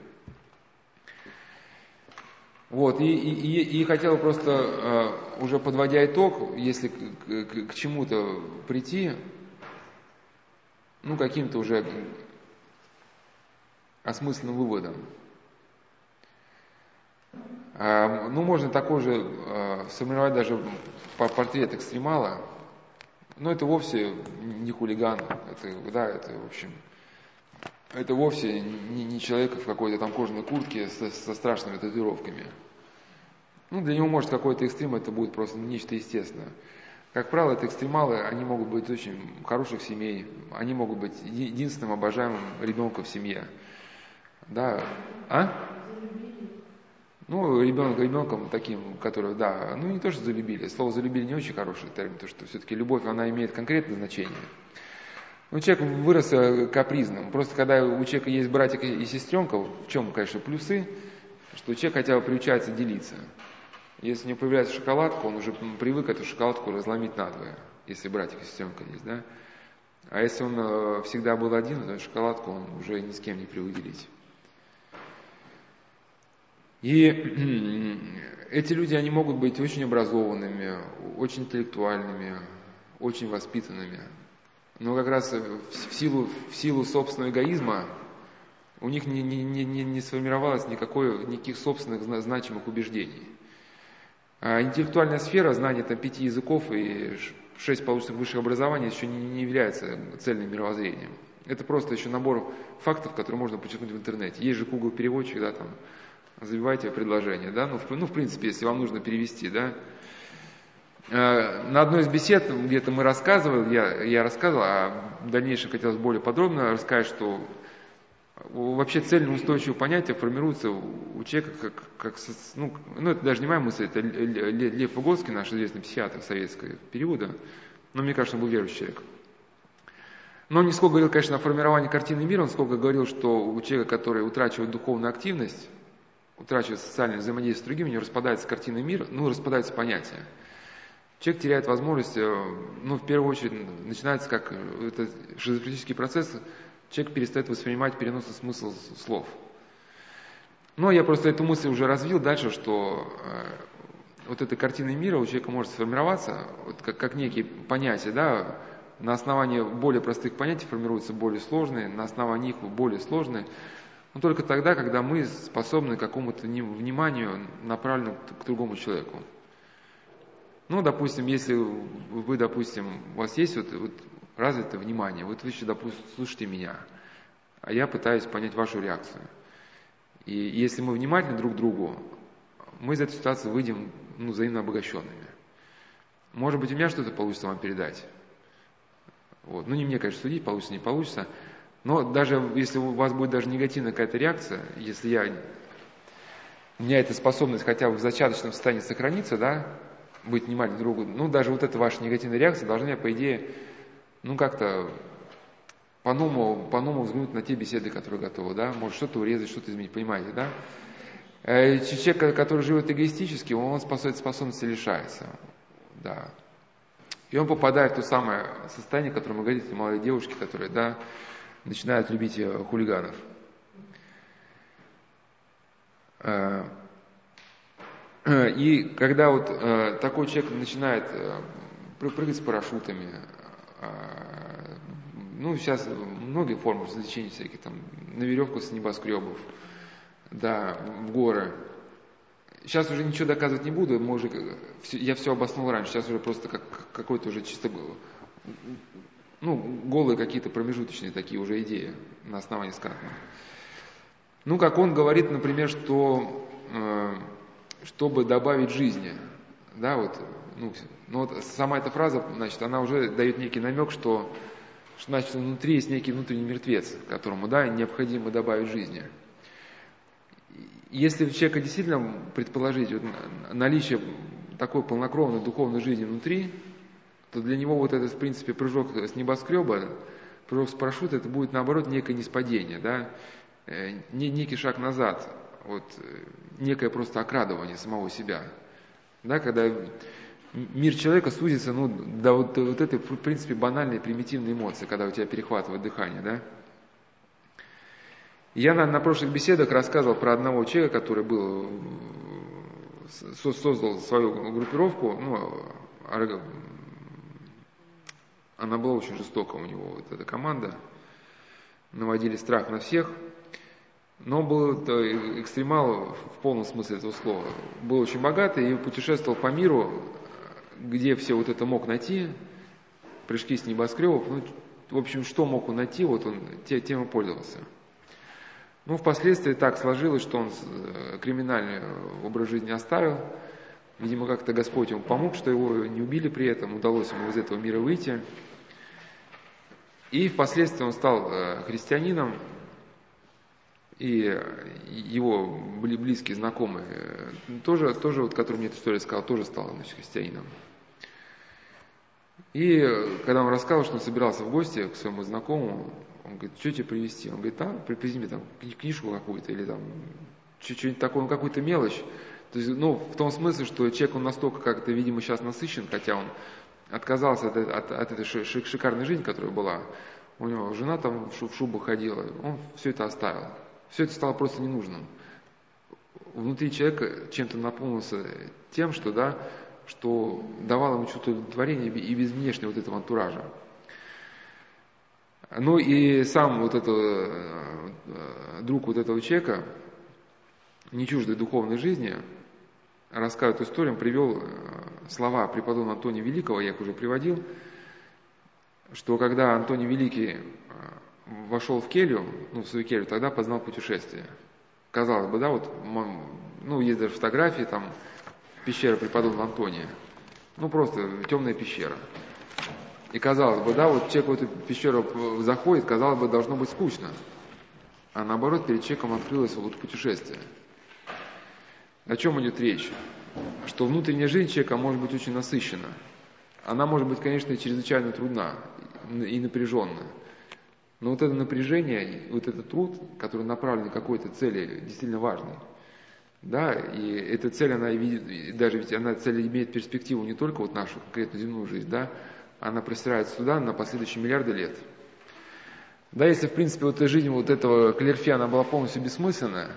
Вот, и, и, и хотел просто, э, уже подводя итог, если к, к, к чему-то прийти, ну, каким-то уже осмысленным выводом. Э, ну, можно такой же э, сформировать даже портрет экстремала, но это вовсе не хулиган, это, да, это, в общем, это вовсе не, не человек в какой-то там кожаной куртке со, со страшными татуировками. Ну, для него, может, какой-то экстрим, это будет просто нечто естественное. Как правило, это экстремалы, они могут быть очень хороших семей, они могут быть единственным обожаемым ребенком в семье. Да, а? Ну, ребенок, ребенком таким, который, да, ну не то, что залюбили. Слово залюбили не очень хороший термин, потому что все-таки любовь, она имеет конкретное значение. Ну, человек вырос э, капризным. Просто когда у человека есть братик и сестренка, в чем, конечно, плюсы, что человек хотя бы приучается делиться. Если у него появляется шоколадка, он уже привык эту шоколадку разломить надвое, если братик и сестренка есть, да? А если он э, всегда был один, то шоколадку он уже ни с кем не привык делить. И эти люди, они могут быть очень образованными, очень интеллектуальными, очень воспитанными, но как раз в силу, в силу собственного эгоизма у них не, не, не, не сформировалось никакой, никаких собственных значимых убеждений. А интеллектуальная сфера, знание там, пяти языков и шесть полученных высших образований еще не, не является цельным мировоззрением. Это просто еще набор фактов, которые можно почерпнуть в интернете. Есть же Google переводчик, да, там, забивайте предложение, да, ну, в, ну, в принципе, если вам нужно перевести, да, Э, на одной из бесед, где-то мы рассказывали, я, я рассказывал, а в дальнейшем хотелось более подробно рассказать, что вообще цельно-устойчивое понятие формируется у человека как, как ну, ну это даже не моя мысль, это Лев Выгодский, наш известный психиатр советского периода, но мне кажется, он был верующий человек. Но он не сколько говорил, конечно, о формировании картины мира, он сколько говорил, что у человека, который утрачивает духовную активность, утрачивает социальное взаимодействие с другими, у него распадается картина мира, ну, распадается понятие человек теряет возможность, э, ну, в первую очередь, начинается как э, это шизофренический процесс, человек перестает воспринимать переносный смысл слов. Но я просто эту мысль уже развил дальше, что э, вот эта картина мира у человека может сформироваться, вот как, как некие понятия, да, на основании более простых понятий формируются более сложные, на основании их более сложные, но только тогда, когда мы способны к какому-то вниманию направленному к другому человеку. Ну, допустим, если вы, допустим, у вас есть вот, вот развитое внимание, вот вы еще, допустим, слушаете меня, а я пытаюсь понять вашу реакцию. И если мы внимательны друг к другу, мы из этой ситуации выйдем ну, взаимно обогащенными. Может быть, у меня что-то получится вам передать. Вот. Ну, не мне, конечно, судить, получится, не получится. Но даже если у вас будет даже негативная какая-то реакция, если я, у меня эта способность хотя бы в зачаточном состоянии сохраниться, да, быть внимательным другу, ну, даже вот эта ваша негативная реакция должна меня, по идее, ну, как-то по-новому, по-новому взглянуть на те беседы, которые готовы, да, может что-то урезать, что-то изменить, понимаете, да? Э, человек, который живет эгоистически, он способности, способности лишается, да. И он попадает в то самое состояние, которое мы говорим, молодые девушки, которые, да, начинают любить э, хулиганов. Э, и когда вот э, такой человек начинает прыгать с парашютами, ну, сейчас многие формы развлечений всякие, там, на веревку с небоскребов, да, в горы. Сейчас уже ничего доказывать не буду, мы уже, я все обоснул раньше, сейчас уже просто как какой-то уже чисто ну, голые какие-то промежуточные такие уже идеи на основании сказанного. Ну, как он говорит, например, что э, чтобы добавить жизни, да, вот, ну, ну вот сама эта фраза, значит, она уже дает некий намек, что, что значит, внутри есть некий внутренний мертвец, которому, да, необходимо добавить жизни. Если у человека действительно предположить вот, наличие такой полнокровной духовной жизни внутри, то для него вот этот, в принципе, прыжок с небоскреба, прыжок с парашюта, это будет, наоборот, некое неспадение, да, э, некий шаг назад, вот, э, некое просто окрадывание самого себя, да, когда мир человека сузится, ну, до вот, вот этой, в принципе, банальной, примитивной эмоции, когда у тебя перехватывает дыхание, да. Я на, на прошлых беседах рассказывал про одного человека, который был, создал свою группировку, ну, она была очень жестока у него, вот эта команда. Наводили страх на всех. Но был экстремал в полном смысле этого слова. Был очень богатый и путешествовал по миру, где все вот это мог найти. Прыжки с небоскребов. Ну, в общем, что мог он найти, вот он тем и пользовался. Ну, впоследствии так сложилось, что он э, криминальный образ жизни оставил. Видимо, как-то Господь ему помог, что его не убили при этом, удалось ему из этого мира выйти. И впоследствии он стал э, христианином, и его были близкие знакомые, э, тоже, тоже вот, который мне эту историю сказал, тоже стал значит, христианином. И когда он рассказал, что он собирался в гости к своему знакомому, он говорит, что тебе привезти? Он говорит, да, привези мне там книжку какую-то или там что-нибудь такое, ну, какую-то мелочь. То есть, ну, в том смысле, что человек, он настолько как-то, видимо, сейчас насыщен, хотя он отказался от, от, от этой шикарной жизни, которая была. У него жена там в шубу ходила, он все это оставил. Все это стало просто ненужным. Внутри человека чем-то наполнился тем, что, да, что давало ему чувство удовлетворения и без внешнего вот этого антуража. Ну и сам вот этот э, друг вот этого человека, не чуждой духовной жизни, рассказывает историю, привел э, слова преподобного Антония Великого, я их уже приводил, что когда Антоний Великий э, вошел в келью, ну, в свою келью, тогда познал путешествие. Казалось бы, да, вот, ну, есть даже фотографии, там, пещера преподобного Антония. Ну, просто темная пещера. И казалось бы, да, вот человек в эту пещеру заходит, казалось бы, должно быть скучно. А наоборот, перед человеком открылось вот путешествие. О чем идет речь? Что внутренняя жизнь человека может быть очень насыщена. Она может быть, конечно, чрезвычайно трудна и напряженна. Но вот это напряжение, вот этот труд, который направлен к какой-то цели, действительно важный. Да, и эта цель, она видит, даже ведь она цель имеет перспективу не только вот нашу конкретно земную жизнь, да, она простирается туда на последующие миллиарды лет. Да, если, в принципе, вот эта жизнь вот этого Клерфи, она была полностью бессмысленная,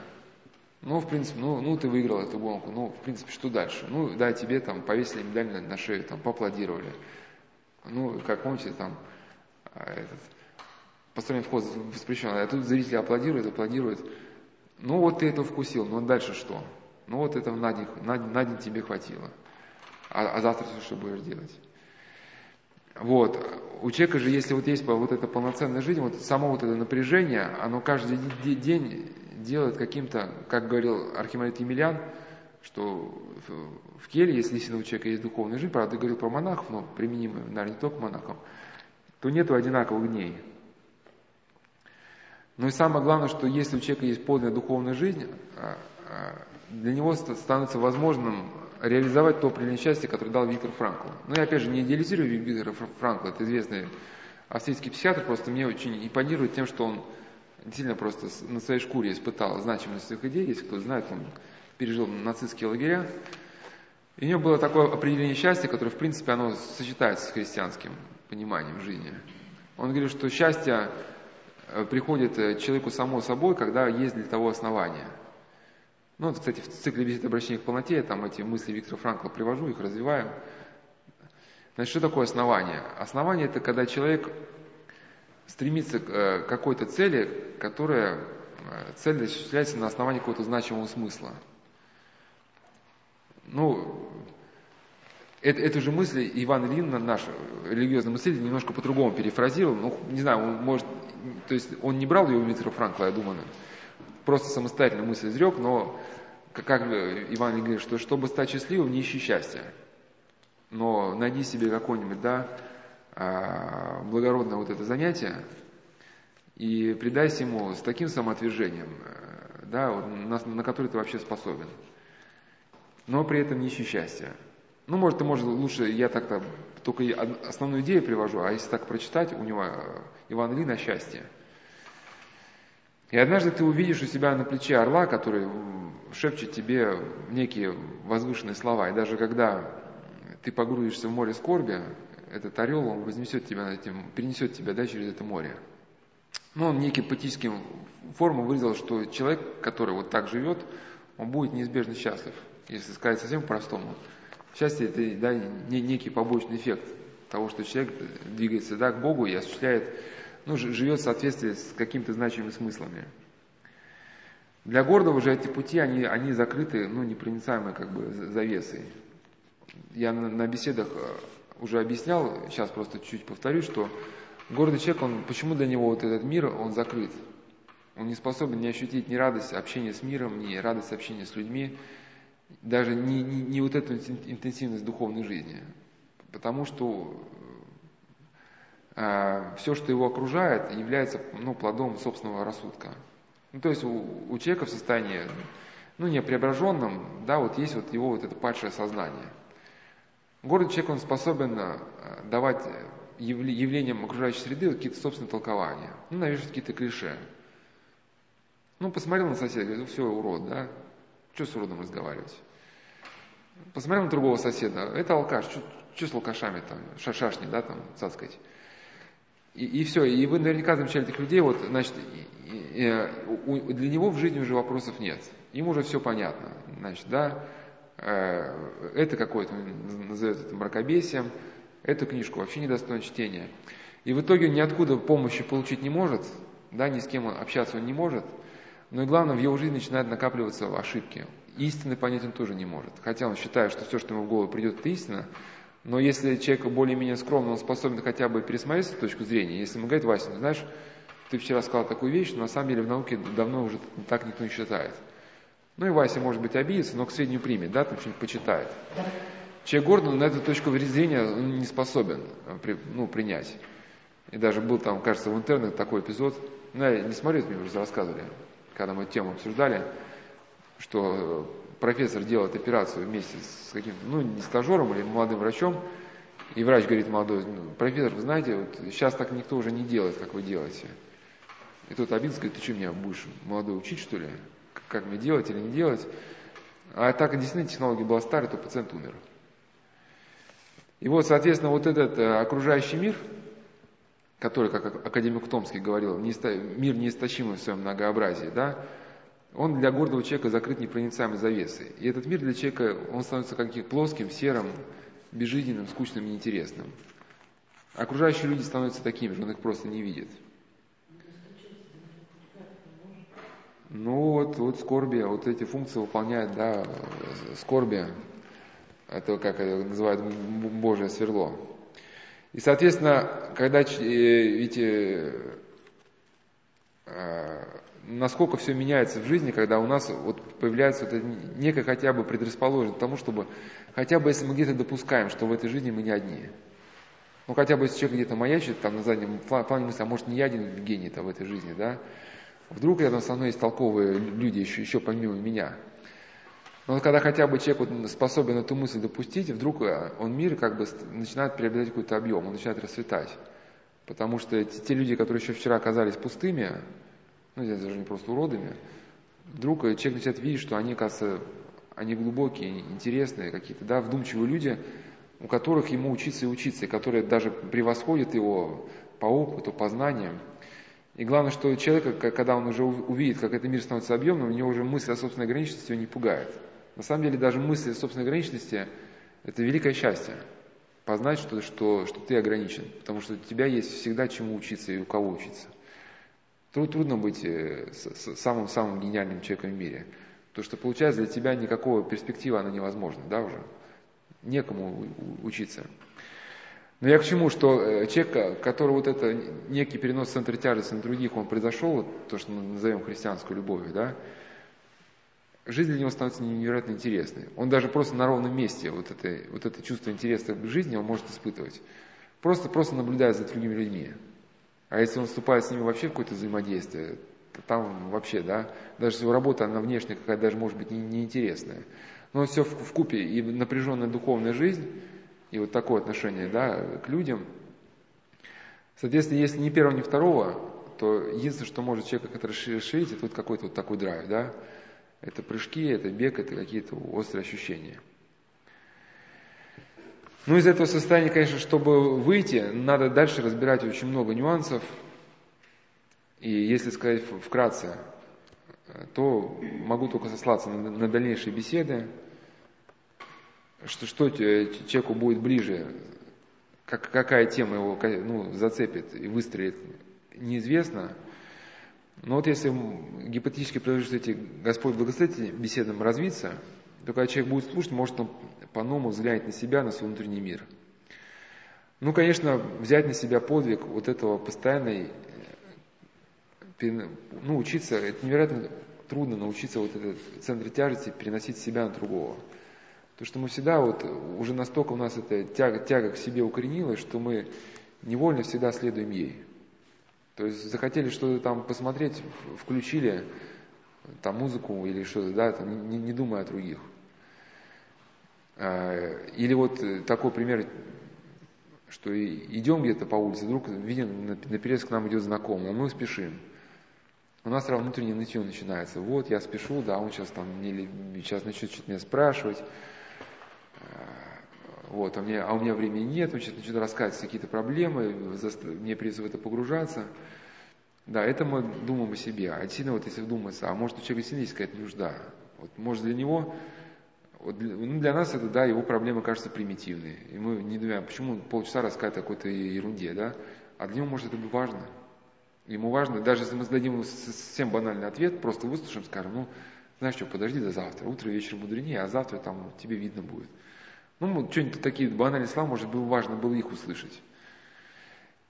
ну, в принципе, ну, ну ты выиграл эту гонку, ну, в принципе, что дальше? Ну, да, тебе там повесили медаль на, на шею, там, поаплодировали. Ну, как помните, там, а, этот, посторонний вход воспрещен, а тут зрители аплодируют, аплодируют. Ну, вот ты это вкусил, ну, дальше что? Ну, вот этого на день, на, на день тебе хватило. А, а завтра что будешь делать? Вот. У человека же, если вот есть вот эта полноценная жизнь, вот само вот это напряжение, оно каждый день делает каким-то, как говорил Архимандрит Емельян, что в келье, если у человека есть духовная жизнь, правда, говорил про монахов, но применимо, наверное, не только монахам, то нету одинаковых дней. Ну и самое главное, что если у человека есть полная духовная жизнь, а, а, для него становится возможным реализовать то определенное счастье, которое дал Виктор Франкл. Ну и опять же, не идеализирую Виктора Франкла, это известный австрийский психиатр, просто мне очень импонирует тем, что он действительно просто на своей шкуре испытал значимость своих идей, если кто знает, он пережил нацистские лагеря. И у него было такое определение счастья, которое, в принципе, оно сочетается с христианским пониманием жизни. Он говорит, что счастье э, приходит э, человеку само собой, когда есть для того основания. Ну, вот, кстати, в цикле бесед обращения к полноте я там эти мысли Виктора Франкла привожу, их развиваю. Значит, что такое основание? Основание – это когда человек стремится к э, какой-то цели, которая цель осуществляется на основании какого-то значимого смысла. Ну, это, эту же мысль Иван Ильин, наш религиозный мыслитель, немножко по-другому перефразировал. Ну, не знаю, он может, то есть он не брал ее у Виктора Франкла, я думаю, просто самостоятельно мысль изрек, но как Иван говорит, что чтобы стать счастливым, не ищи счастья. Но найди себе какое-нибудь, да, а, благородное вот это занятие и предайся ему с таким самоотвержением, э, да, на, на которое ты вообще способен но при этом не ищи счастья. Ну, может, ты, может, лучше, я так-то только основную идею привожу, а если так прочитать, у него э, Иван Ильин о счастье. И однажды ты увидишь у себя на плече орла, который шепчет тебе некие возвышенные слова. И даже когда ты погрузишься в море скорби, этот орел, он вознесет тебя над этим, перенесет тебя да, через это море. Но он неким поэтическим формом выразил, что человек, который вот так живет, он будет неизбежно счастлив если сказать совсем по-простому. Счастье – это да, некий побочный эффект того, что человек двигается да, к Богу и осуществляет, ну, живет в соответствии с какими-то значимыми смыслами. Для гордого же эти пути, они, они закрыты, ну, непроницаемой как бы завесой. Я на, на беседах э, уже объяснял, сейчас просто чуть-чуть повторюсь, что гордый человек, он, почему для него вот этот мир, он закрыт? Он не способен не ощутить ни радость общения с миром, ни радость общения с людьми, даже не, не, не вот эту интенсивность духовной жизни, потому что все, что его окружает, является ну, плодом собственного рассудка. Ну, то есть у, у человека в состоянии, ну, не преображенном, да, вот есть вот его вот это падшее сознание. Гордый человек, он способен э, давать явлениям окружающей среды какие-то собственные толкования, ну, навешивать какие-то клише. Ну, посмотрел на соседа, говорит, ну, все, урод, да, что с уродом разговаривать? Посмотрел на другого соседа, это алкаш, что с алкашами там, шашашни, да, там, цацкать. И, и все, и вы наверняка замечали этих людей, вот, значит, у, для него в жизни уже вопросов нет. Ему уже все понятно, значит, да, э, это какое-то, назовет это мракобесием, эту книжку вообще недостойно чтения. И в итоге он ниоткуда помощи получить не может, да, ни с кем общаться он не может – но и главное, в его жизни начинают накапливаться ошибки. Истины понять он тоже не может. Хотя он считает, что все, что ему в голову придет, это истина. Но если человек более-менее скромный, он способен хотя бы пересмотреть эту точку зрения. Если ему говорит, Вася, ну, знаешь, ты вчера сказал такую вещь, но на самом деле в науке давно уже так никто не считает. Ну и Вася, может быть, обидится, но к сведению примет, да, там что-нибудь почитает. Человек гордый на эту точку зрения не способен ну, принять. И даже был там, кажется, в интернете такой эпизод, ну, я не смотрю, мне уже рассказывали, когда мы тему обсуждали, что профессор делает операцию вместе с каким-то, ну, не стажером или молодым врачом, и врач говорит молодой, ну, профессор, вы знаете, вот сейчас так никто уже не делает, как вы делаете. И тот обидится, говорит, ты что, меня будешь молодой учить, что ли? Как мне делать или не делать? А так действительно технология была старая, то пациент умер. И вот, соответственно, вот этот э, окружающий мир – который, как академик Томский говорил, мир неистощимый в своем многообразии, да, он для гордого человека закрыт непроницаемой завесой. И этот мир для человека, он становится каким плоским, серым, безжизненным, скучным и неинтересным. Окружающие люди становятся такими же, он их просто не видит. Ну вот, вот скорби, вот эти функции выполняет, да, скорби, это как это называют Божье сверло. И, соответственно, когда ведь э, насколько все меняется в жизни, когда у нас вот появляется вот некая хотя бы предрасположенность к тому, чтобы хотя бы если мы где-то допускаем, что в этой жизни мы не одни. Ну, хотя бы если человек где-то маячит, там на заднем плане мысли, а может не я один гений-то в этой жизни, да? Вдруг рядом со мной есть толковые люди еще, еще помимо меня. Но когда хотя бы человек вот способен эту мысль допустить, вдруг э, он мир как бы начинает приобретать какой-то объем, он начинает расцветать. Потому что те люди, которые еще вчера оказались пустыми, ну, здесь даже не просто уродами, вдруг человек начинает видеть, что они, кажется, они глубокие, интересные какие-то, да, вдумчивые люди, у которых ему учиться и учиться, и которые даже превосходят его по опыту, по знаниям. И главное, что человека, когда он уже увидит, как этот мир становится объемным, у него уже мысль о собственной ограниченности его не пугает. На самом деле даже мысль о собственной ограниченности – это великое счастье. Познать, что, что, что ты ограничен, потому что у тебя есть всегда чему учиться и у кого учиться. Трудно быть э, самым-самым гениальным человеком в мире. То, что получается для тебя никакого перспективы, она невозможна, да, уже? Некому учиться. Но я к чему, что э, человек, который вот это некий перенос центра тяжести на других, он произошел, то, что мы назовем христианской любовью, да, жизнь для него становится невероятно интересной. Он даже просто на ровном месте вот это, вот это чувство интереса к жизни он может испытывать. Просто, просто наблюдая за другими людьми. А если он вступает с ними вообще в какое-то взаимодействие, то там вообще, да, даже его работа, она внешне какая-то даже может быть неинтересная. Но все в, в купе и напряженная духовная жизнь, и вот такое отношение, да, к людям. Соответственно, если ни первого, ни второго, то единственное, что может человека как-то расширить, это вот какой-то вот такой драйв, да. Это прыжки, это бег, это какие-то острые ощущения. Ну, из этого состояния, конечно, чтобы выйти, надо дальше разбирать очень много нюансов. И если сказать вкратце, то могу только сослаться на, дальнейшие беседы, что, что человеку будет ближе, как, какая тема его ну, зацепит и выстрелит, неизвестно. Но вот если гипотетически предложить, эти Господь благословит беседам развиться, то когда человек будет слушать, может он по-новому взглянуть на себя, на свой внутренний мир. Ну, конечно, взять на себя подвиг вот этого постоянной, ну, учиться, это невероятно трудно научиться вот этот центр тяжести переносить себя на другого. Потому что мы всегда вот, уже настолько у нас эта тяга, тяга к себе укоренилась, что мы невольно всегда следуем ей. То есть захотели что-то там посмотреть, включили там музыку или что-то, да, там, не, не думая о других. А, или вот такой пример, что идем где-то по улице, вдруг видим, наперед к нам идет знакомый, а мы спешим. У нас сразу внутреннее нытье начинается. Вот, я спешу, да, он сейчас там, мне, сейчас начнет что-то меня спрашивать. Вот, а, мне, а у меня времени нет, он сейчас начнет рассказывать какие-то проблемы, мне придется в это погружаться. Да, это мы думаем о себе. А действительно, вот если вдуматься, а может у человека действительно есть какая-то нужда. Вот, может для него, вот для, ну, для нас это, да, его проблемы кажутся примитивные. И мы не думаем, почему полчаса рассказать о какой-то ерунде, да? А для него, может, это важно. Ему важно, даже если мы зададим ему совсем банальный ответ, просто выслушаем, скажем, ну, знаешь что, подожди до завтра, утро вечер мудренее, а завтра там тебе видно будет. Ну, что-нибудь такие банальные слова, может быть, важно было их услышать.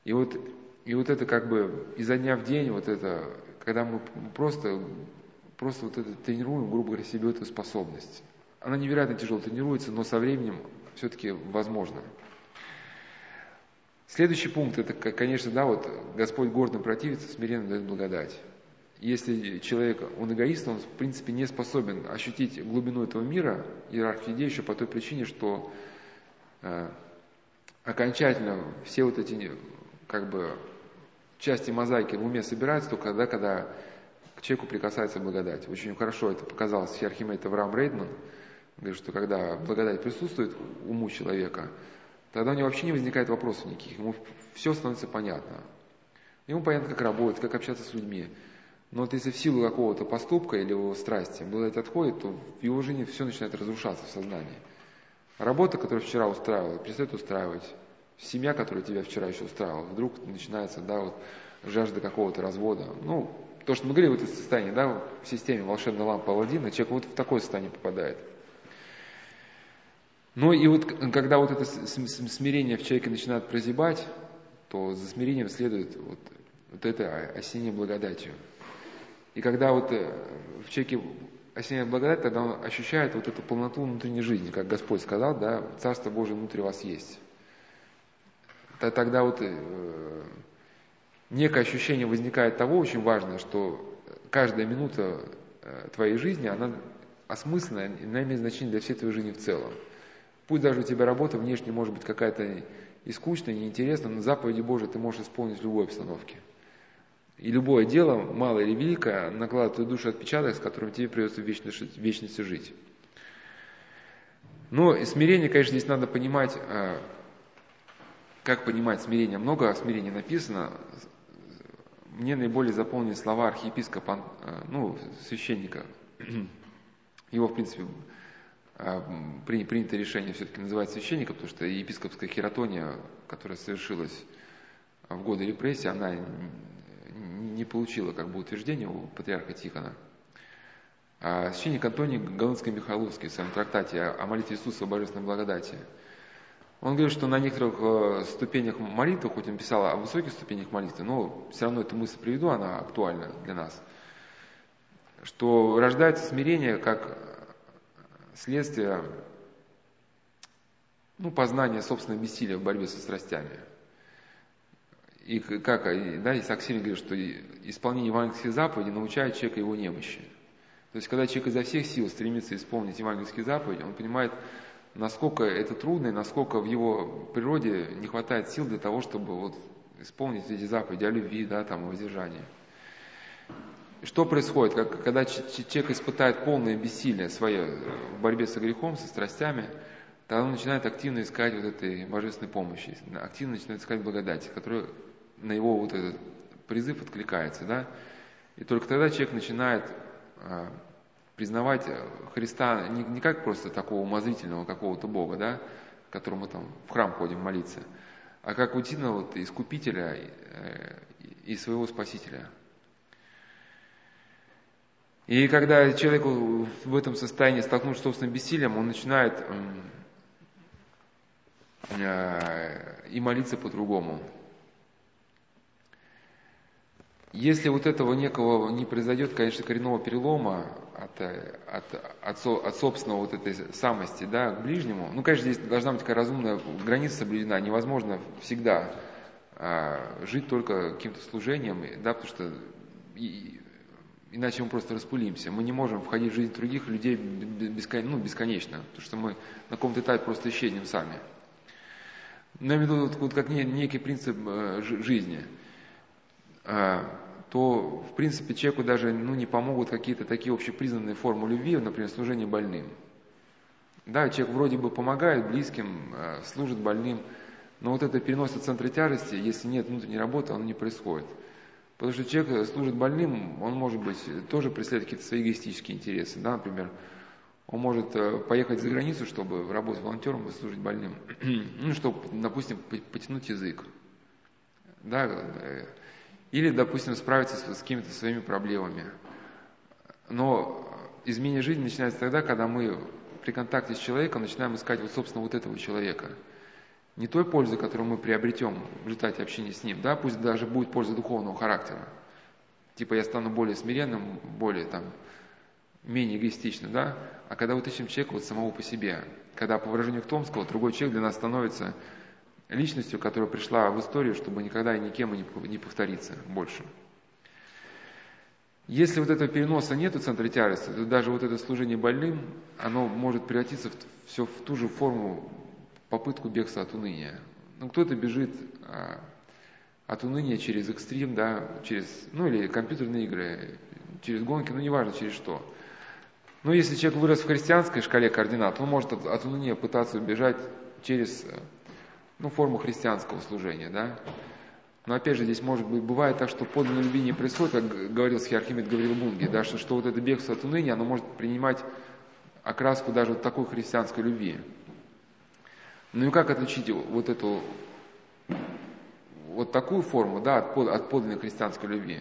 И вот, и вот это как бы изо дня в день, вот это, когда мы просто, просто вот это тренируем, грубо говоря, себе эту способность. Она невероятно тяжело тренируется, но со временем все-таки возможно. Следующий пункт, это, конечно, да, вот Господь гордым противится, смиренно дает благодать если человек, он эгоист, он в принципе не способен ощутить глубину этого мира, иерархии идей еще по той причине, что э, окончательно все вот эти как бы части мозаики в уме собираются только тогда, когда к человеку прикасается благодать. Очень хорошо это показал архимед Авраам Рейдман, говорит, что когда благодать присутствует уму человека, тогда у него вообще не возникает вопросов никаких, ему все становится понятно. Ему понятно, как работать, как общаться с людьми. Но вот если в силу какого-то поступка или его страсти благодать отходит, то в его жизни все начинает разрушаться в сознании. Работа, которую вчера устраивала, перестает устраивать. Семья, которая тебя вчера еще устраивала, вдруг начинается, да, вот жажда какого-то развода. Ну, то, что мы говорили, вот это состояние, да, в системе волшебной лампы Алладина, человек вот в такое состояние попадает. Ну и вот когда вот это смирение в человеке начинает прозябать, то за смирением следует вот, вот это осеннее благодатью. И когда вот э, в человеке осеняет благодать, тогда он ощущает вот эту полноту внутренней жизни, как Господь сказал, да, Царство Божие внутри вас есть. тогда вот э, некое ощущение возникает того очень важное, что каждая минута э, твоей жизни, она осмысленная, она имеет значение для всей твоей жизни в целом. Пусть даже у тебя работа внешне может быть какая-то и скучная, и неинтересная, но заповеди Божии ты можешь исполнить в любой обстановке. И любое дело, малое или великое, накладывает твою душу отпечаток, с которым тебе придется в вечности, вечности жить. Но смирение, конечно, здесь надо понимать, э, как понимать смирение. Много о смирении написано. Мне наиболее заполнили слова архиепископа, э, ну, священника. Его, в принципе, э, принято решение все-таки называть священником, потому что епископская хератония, которая совершилась в годы репрессий, она не получила как бы утверждения у патриарха Тихона. А священник Антоний Галынский-Михайловский в своем трактате о молитве Иисуса о божественной благодати, он говорит, что на некоторых э, ступенях молитвы, хоть он писал о высоких ступенях молитвы, но все равно эту мысль приведу, она актуальна для нас, что рождается смирение как следствие ну, познания собственного бессилия в борьбе со страстями. И как, да, и Аксинин говорит, что исполнение евангельских заповедей научает человека его немощи. То есть, когда человек изо всех сил стремится исполнить евангельские заповеди, он понимает, насколько это трудно и насколько в его природе не хватает сил для того, чтобы вот исполнить эти заповеди о любви, да, там, о воздержании. Что происходит, как, когда человек испытает полное бессилие свое в борьбе со грехом, со страстями, тогда он начинает активно искать вот этой божественной помощи, активно начинает искать благодати, которая на его вот этот призыв откликается, да, и только тогда человек начинает а, признавать Христа не, не как просто такого умозрительного какого-то Бога, да, к которому мы там в храм ходим молиться, а как утиного вот, искупителя э, и своего Спасителя. И когда человек в этом состоянии столкнувшись с собственным бессилием, он начинает э, и молиться по-другому. Если вот этого некого не произойдет, конечно, коренного перелома от, от, от, от собственного вот этой самости да, к ближнему, ну, конечно, здесь должна быть такая разумная граница соблюдена, невозможно всегда а, жить только каким-то служением, да, потому что и, иначе мы просто распылимся. Мы не можем входить в жизнь других людей бескон, ну, бесконечно, потому что мы на каком-то этапе просто исчезнем сами. Но я имею в виду вот, как некий принцип э, жизни – а, то, в принципе, человеку даже ну, не помогут какие-то такие общепризнанные формы любви, например, служение больным. Да, человек вроде бы помогает близким, а, служит больным, но вот это переносит центра тяжести, если нет внутренней работы, оно не происходит. Потому что человек служит больным, он может быть тоже преследует какие-то свои эгоистические интересы. Да, например, он может э, поехать за границу, чтобы работать волонтером и служить больным. ну, чтобы, допустим, потянуть язык. Да, э, или, допустим, справиться с, с какими-то своими проблемами. Но изменение жизни начинается тогда, когда мы при контакте с человеком начинаем искать вот, собственно, вот этого человека. Не той пользы, которую мы приобретем в результате общения с ним, да, пусть даже будет польза духовного характера. Типа я стану более смиренным, более там, менее эгоистичным, да, а когда вот ищем человека вот самого по себе, когда по выражению Томского другой человек для нас становится личностью, которая пришла в историю, чтобы никогда и никем не повториться больше. Если вот этого переноса нет у центра тяжести, то даже вот это служение больным, оно может превратиться в, все в ту же форму попытку бегства от уныния. Ну, кто-то бежит а, от уныния через экстрим, да, через, ну, или компьютерные игры, через гонки, ну, неважно через что. Но если человек вырос в христианской шкале координат, он может от, от уныния пытаться убежать через ну, форму христианского служения, да. Но опять же, здесь может быть, бывает так, что подлинной любви не происходит, как говорил Схиархимед Гаврил Бунги, да, что, что вот это бегство от уныния, оно может принимать окраску даже вот такой христианской любви. Ну и как отличить вот эту, вот такую форму, да, от, от подлинной христианской любви?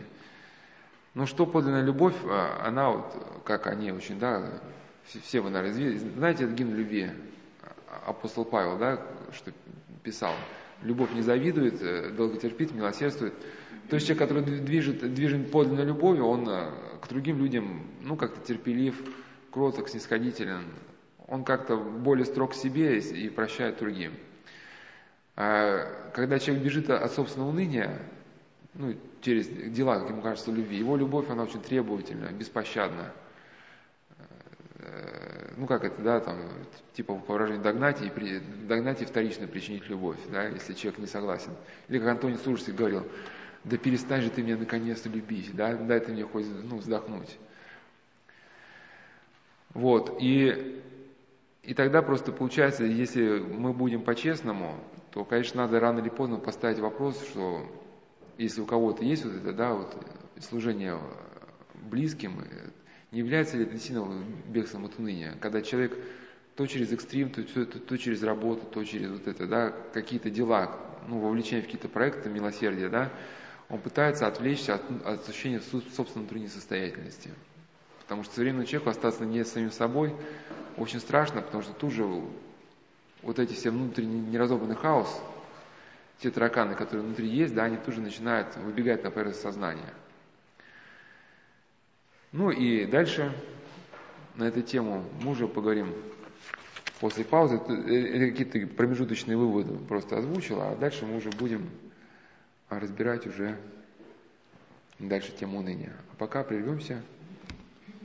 Ну что подлинная любовь, а, она вот, как они очень, да, все вы, наверное, знаете этот гимн любви, а, апостол Павел, да, что писал. Любовь не завидует, э, долготерпит, милосердствует. То есть человек, который движет, движен подлинной любовью, он э, к другим людям, ну, как-то терпелив, кроток, снисходителен. Он как-то более строг к себе и прощает другим. А когда человек бежит от собственного уныния, ну, через дела, как ему кажется, любви, его любовь, она очень требовательна, беспощадна. Э, ну, как это, да, там, типа по выражению догнать и, при, догнать и вторично причинить любовь, да, если человек не согласен. Или как Антоний Служитель говорил, да перестань же ты меня наконец-то любить, да, дай ты мне хоть, ну, вздохнуть. Вот, и, и тогда просто получается, если мы будем по-честному, то, конечно, надо рано или поздно поставить вопрос, что если у кого-то есть вот это, да, вот служение близким, не является ли это действительно бегством от уныния, когда человек то через экстрим, то, то, то, то через работу, то через вот это, да, какие-то дела, ну, вовлечение в какие-то проекты милосердия, да, он пытается отвлечься от, от ощущения собственной внутренней состоятельности. Потому что современному человеку остаться не самим собой очень страшно, потому что тут же вот эти все внутренний неразобранный хаос, те тараканы, которые внутри есть, да, они тоже начинают выбегать на поверхность сознания. Ну и дальше на эту тему мы уже поговорим после паузы. Это какие-то промежуточные выводы просто озвучил, а дальше мы уже будем разбирать уже дальше тему уныния. А пока прервемся.